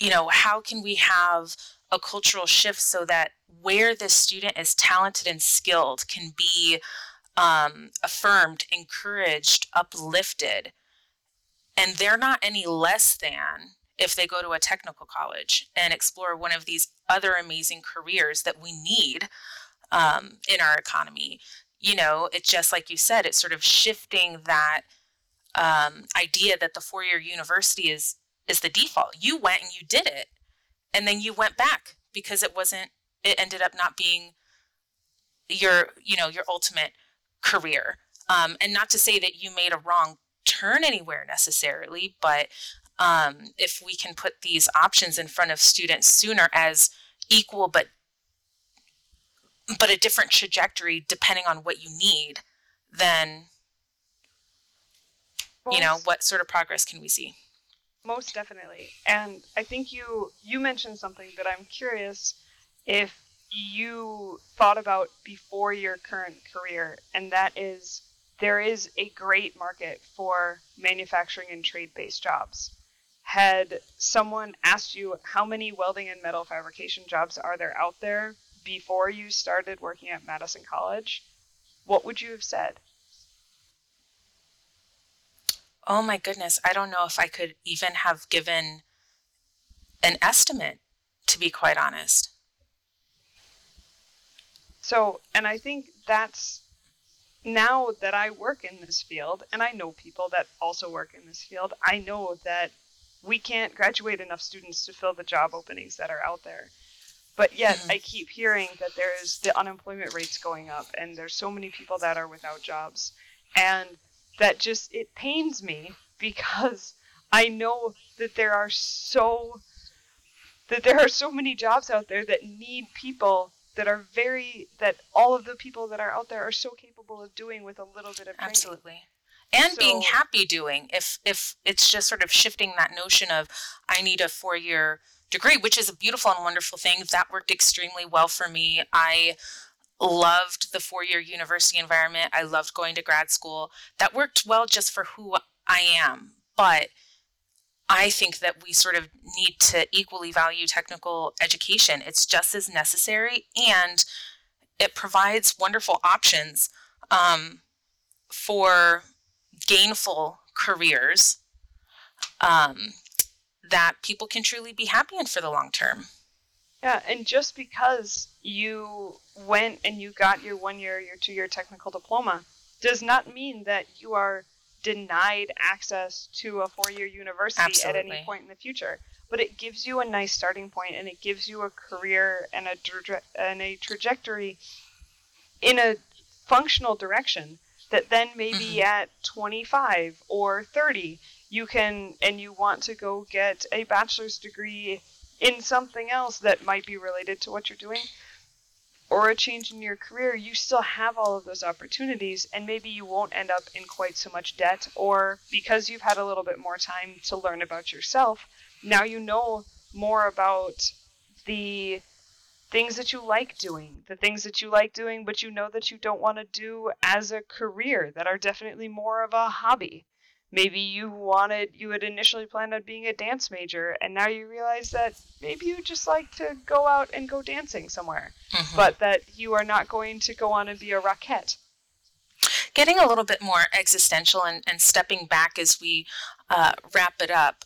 you know how can we have a cultural shift so that where this student is talented and skilled can be um, affirmed encouraged uplifted and they're not any less than if they go to a technical college and explore one of these other amazing careers that we need um, in our economy. You know, it's just like you said, it's sort of shifting that um, idea that the four year university is is the default. You went and you did it, and then you went back because it wasn't. It ended up not being your you know your ultimate career. Um, and not to say that you made a wrong turn anywhere necessarily, but um, if we can put these options in front of students sooner as equal but but a different trajectory depending on what you need, then you know what sort of progress can we see? Most definitely, and I think you you mentioned something that I'm curious if you thought about before your current career, and that is there is a great market for manufacturing and trade based jobs. Had someone asked you how many welding and metal fabrication jobs are there out there before you started working at Madison College, what would you have said? Oh my goodness, I don't know if I could even have given an estimate, to be quite honest. So, and I think that's now that I work in this field, and I know people that also work in this field, I know that we can't graduate enough students to fill the job openings that are out there. But yet, mm-hmm. I keep hearing that there's the unemployment rates going up, and there's so many people that are without jobs, and that just it pains me because I know that there are so that there are so many jobs out there that need people that are very that all of the people that are out there are so capable of doing with a little bit of training. Absolutely and so, being happy doing if if it's just sort of shifting that notion of i need a four year degree, which is a beautiful and wonderful thing. That worked extremely well for me. I loved the four year university environment. I loved going to grad school. That worked well just for who I am. But I think that we sort of need to equally value technical education. It's just as necessary and it provides wonderful options um, for gainful careers. Um, that people can truly be happy in for the long term. Yeah, and just because you went and you got your one year, your two year technical diploma does not mean that you are denied access to a four year university Absolutely. at any point in the future. But it gives you a nice starting point and it gives you a career and a, tra- and a trajectory in a functional direction that then maybe mm-hmm. at 25 or 30 you can and you want to go get a bachelor's degree in something else that might be related to what you're doing or a change in your career, you still have all of those opportunities, and maybe you won't end up in quite so much debt, or because you've had a little bit more time to learn about yourself, now you know more about the things that you like doing, the things that you like doing, but you know that you don't want to do as a career that are definitely more of a hobby. Maybe you wanted, you had initially planned on being a dance major, and now you realize that maybe you just like to go out and go dancing somewhere, mm-hmm. but that you are not going to go on and be a rockette. Getting a little bit more existential and, and stepping back as we uh, wrap it up,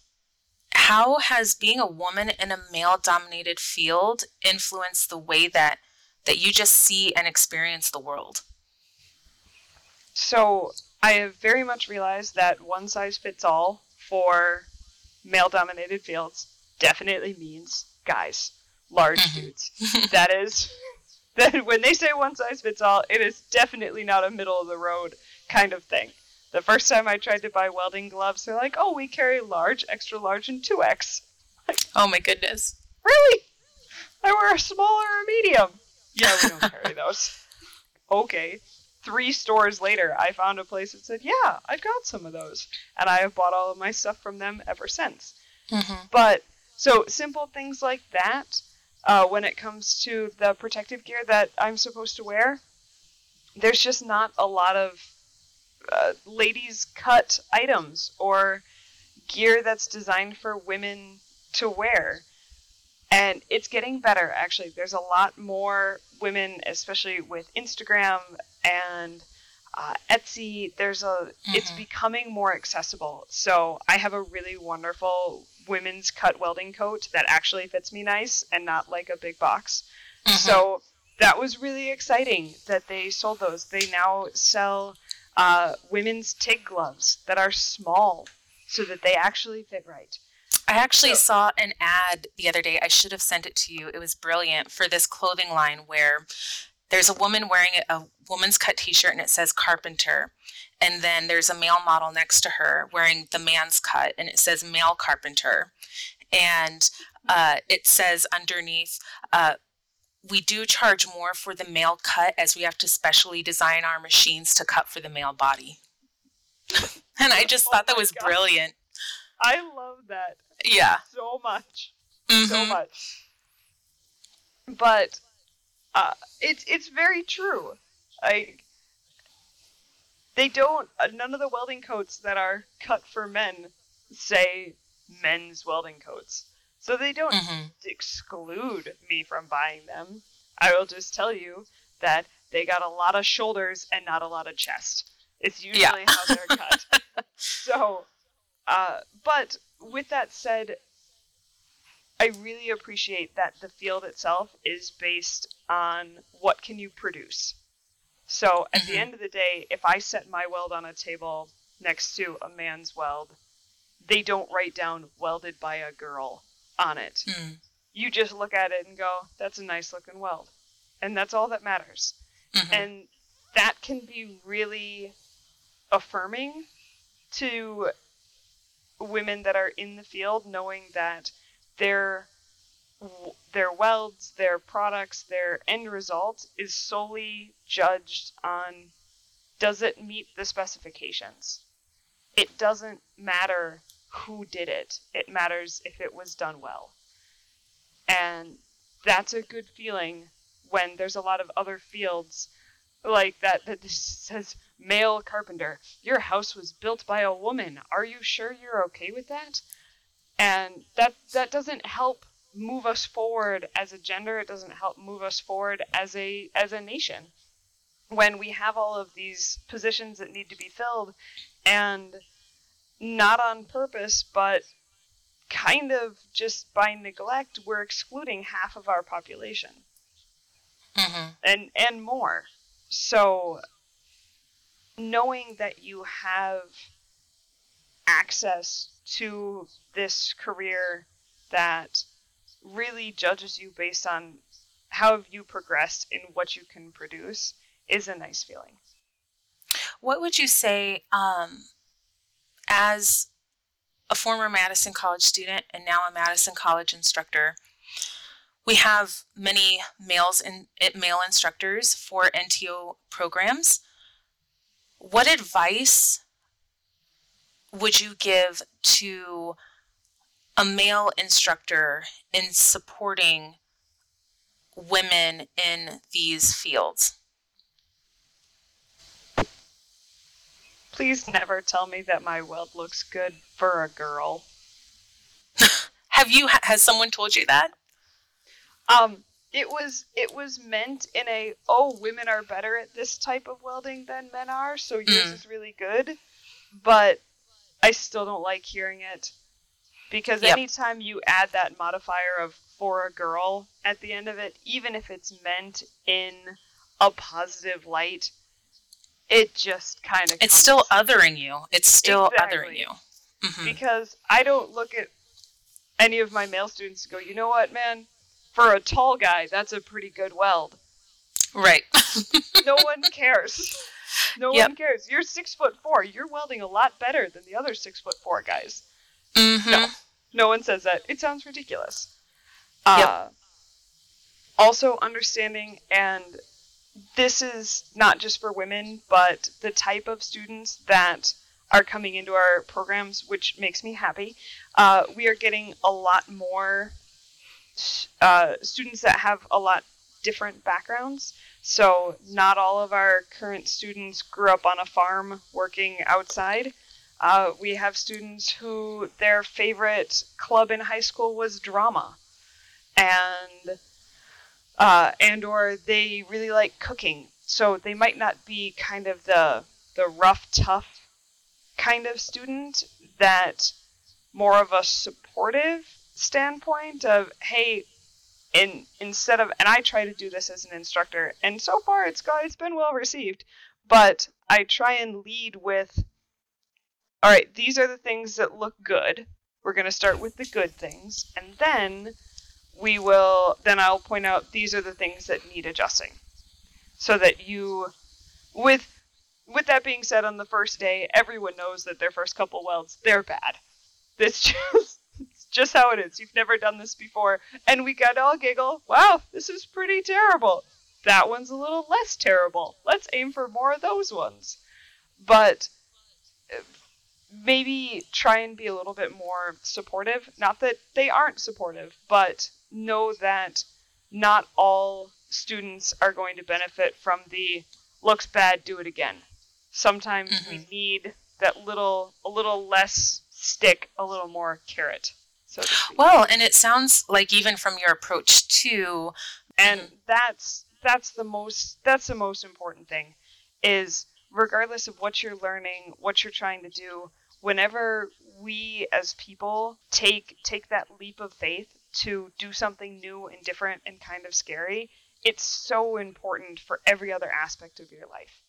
how has being a woman in a male dominated field influenced the way that that you just see and experience the world so i have very much realized that one size fits all for male dominated fields definitely means guys large mm-hmm. dudes that is that when they say one size fits all it is definitely not a middle of the road kind of thing the first time I tried to buy welding gloves, they're like, "Oh, we carry large, extra large, and 2X." oh my goodness. Really? I wear a small or a medium. Yeah, we don't carry those. Okay. Three stores later, I found a place that said, "Yeah, I've got some of those," and I have bought all of my stuff from them ever since. Mm-hmm. But so simple things like that, uh, when it comes to the protective gear that I'm supposed to wear, there's just not a lot of uh, ladies cut items or gear that's designed for women to wear. And it's getting better, actually. There's a lot more women, especially with Instagram and uh, Etsy. There's a, mm-hmm. it's becoming more accessible. So I have a really wonderful women's cut welding coat that actually fits me nice and not like a big box. Mm-hmm. So that was really exciting that they sold those. They now sell uh, women's TIG gloves that are small so that they actually fit right. I actually so, saw an ad the other day. I should have sent it to you. It was brilliant for this clothing line where there's a woman wearing a woman's cut t-shirt and it says carpenter. And then there's a male model next to her wearing the man's cut and it says male carpenter. And uh, it says underneath, uh, we do charge more for the male cut as we have to specially design our machines to cut for the male body. and I just oh thought that was God. brilliant. I love that. Yeah. So much. Mm-hmm. So much. But uh, it's it's very true. I they don't uh, none of the welding coats that are cut for men say men's welding coats. So they don't mm-hmm. exclude me from buying them. I will just tell you that they got a lot of shoulders and not a lot of chest. It's usually yeah. how they're cut. so, uh, but with that said, I really appreciate that the field itself is based on what can you produce. So at mm-hmm. the end of the day, if I set my weld on a table next to a man's weld, they don't write down welded by a girl on it. Mm. You just look at it and go, that's a nice looking weld. And that's all that matters. Mm-hmm. And that can be really affirming to women that are in the field, knowing that their their welds, their products, their end result is solely judged on does it meet the specifications. It doesn't matter who did it. It matters if it was done well. And that's a good feeling when there's a lot of other fields like that that says male carpenter. Your house was built by a woman. Are you sure you're okay with that? And that that doesn't help move us forward as a gender. It doesn't help move us forward as a as a nation. When we have all of these positions that need to be filled and not on purpose, but kind of just by neglect, we're excluding half of our population. Mm-hmm. And and more. So knowing that you have access to this career that really judges you based on how have you progressed in what you can produce is a nice feeling. What would you say um, as a former Madison College student and now a Madison College instructor, we have many males and male instructors for NTO programs. What advice would you give to a male instructor in supporting women in these fields? Please never tell me that my weld looks good for a girl. Have you has someone told you that? Um it was it was meant in a oh women are better at this type of welding than men are, so yours mm. is really good. But I still don't like hearing it because yep. anytime you add that modifier of for a girl at the end of it, even if it's meant in a positive light, it just kind of it's still othering you. It's still exactly. othering you. Mm-hmm. Because I don't look at any of my male students and go, you know what, man, for a tall guy, that's a pretty good weld. Right. no one cares. No yep. one cares. You're six foot four. You're welding a lot better than the other six foot four guys. Mm-hmm. No, no one says that. It sounds ridiculous. Yep. Uh, also, understanding, and this is not just for women, but the type of students that are coming into our programs, which makes me happy. Uh, we are getting a lot more uh, students that have a lot different backgrounds. So, not all of our current students grew up on a farm working outside. Uh, we have students who their favorite club in high school was drama and uh, and or they really like cooking, so they might not be kind of the the rough, tough kind of student that more of a supportive standpoint of hey in instead of and I try to do this as an instructor and so far it's got it's been well received but I try and lead with all right these are the things that look good we're going to start with the good things and then we will then I'll point out these are the things that need adjusting. So that you with with that being said on the first day, everyone knows that their first couple welds, they're bad. This just just how it is. You've never done this before. And we got all giggle, wow, this is pretty terrible. That one's a little less terrible. Let's aim for more of those ones. But maybe try and be a little bit more supportive. Not that they aren't supportive, but know that not all students are going to benefit from the looks bad, do it again. Sometimes mm-hmm. we need that little, a little less stick, a little more carrot. So well, and it sounds like even from your approach too, and that's that's the most that's the most important thing, is regardless of what you're learning, what you're trying to do, whenever we as people take take that leap of faith to do something new and different and kind of scary, it's so important for every other aspect of your life.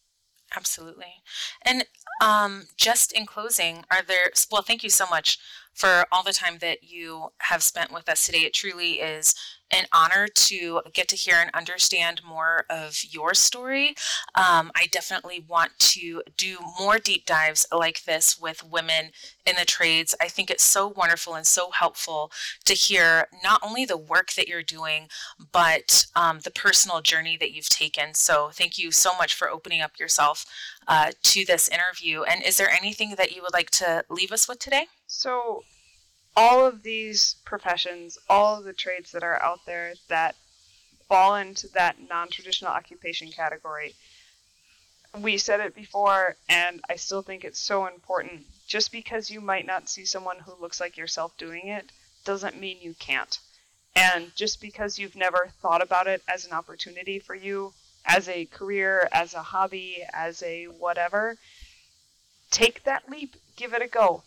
Absolutely. And um, just in closing, are there, well, thank you so much for all the time that you have spent with us today. It truly is an honor to get to hear and understand more of your story. Um, I definitely want to do more deep dives like this with women in the trades. I think it's so wonderful and so helpful to hear not only the work that you're doing, but um, the personal journey that you've taken. So, thank you so much for opening up yourself uh, to this interview. And is there anything that you would like to leave us with today? So, all of these professions, all of the trades that are out there that fall into that non traditional occupation category, we said it before, and I still think it's so important. Just because you might not see someone who looks like yourself doing it doesn't mean you can't. And just because you've never thought about it as an opportunity for you, as a career, as a hobby, as a whatever, take that leap, give it a go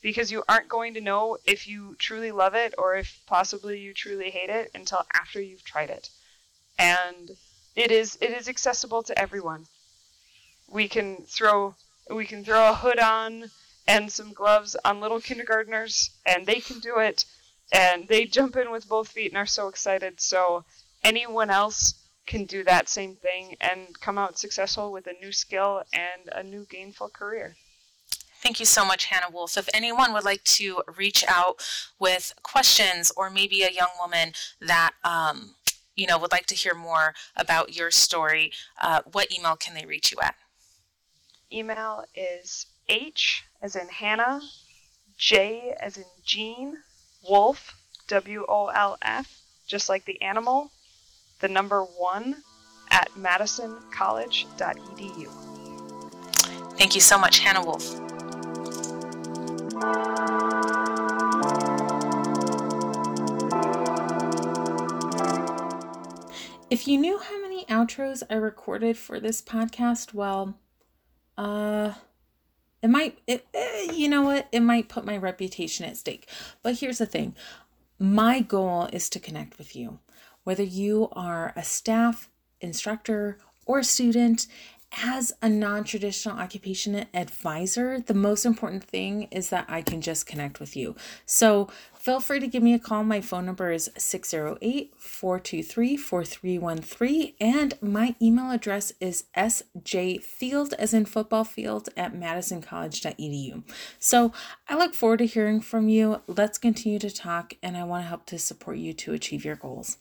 because you aren't going to know if you truly love it or if possibly you truly hate it until after you've tried it. And it is it is accessible to everyone. We can throw we can throw a hood on and some gloves on little kindergartners and they can do it and they jump in with both feet and are so excited. So anyone else can do that same thing and come out successful with a new skill and a new gainful career. Thank you so much, Hannah Wolf. If anyone would like to reach out with questions or maybe a young woman that um, you know would like to hear more about your story, uh, what email can they reach you at? Email is H as in Hannah, J as in Jean, Wolf, W O L F, just like the animal, the number one at madisoncollege.edu. Thank you so much, Hannah Wolf. If you knew how many outros I recorded for this podcast, well, uh, it might, it, eh, you know what? It might put my reputation at stake. But here's the thing my goal is to connect with you, whether you are a staff, instructor, or student, as a non traditional occupation advisor, the most important thing is that I can just connect with you. So feel free to give me a call. My phone number is 608 423 4313, and my email address is sjfield, as in football field, at madisoncollege.edu. So I look forward to hearing from you. Let's continue to talk, and I want to help to support you to achieve your goals.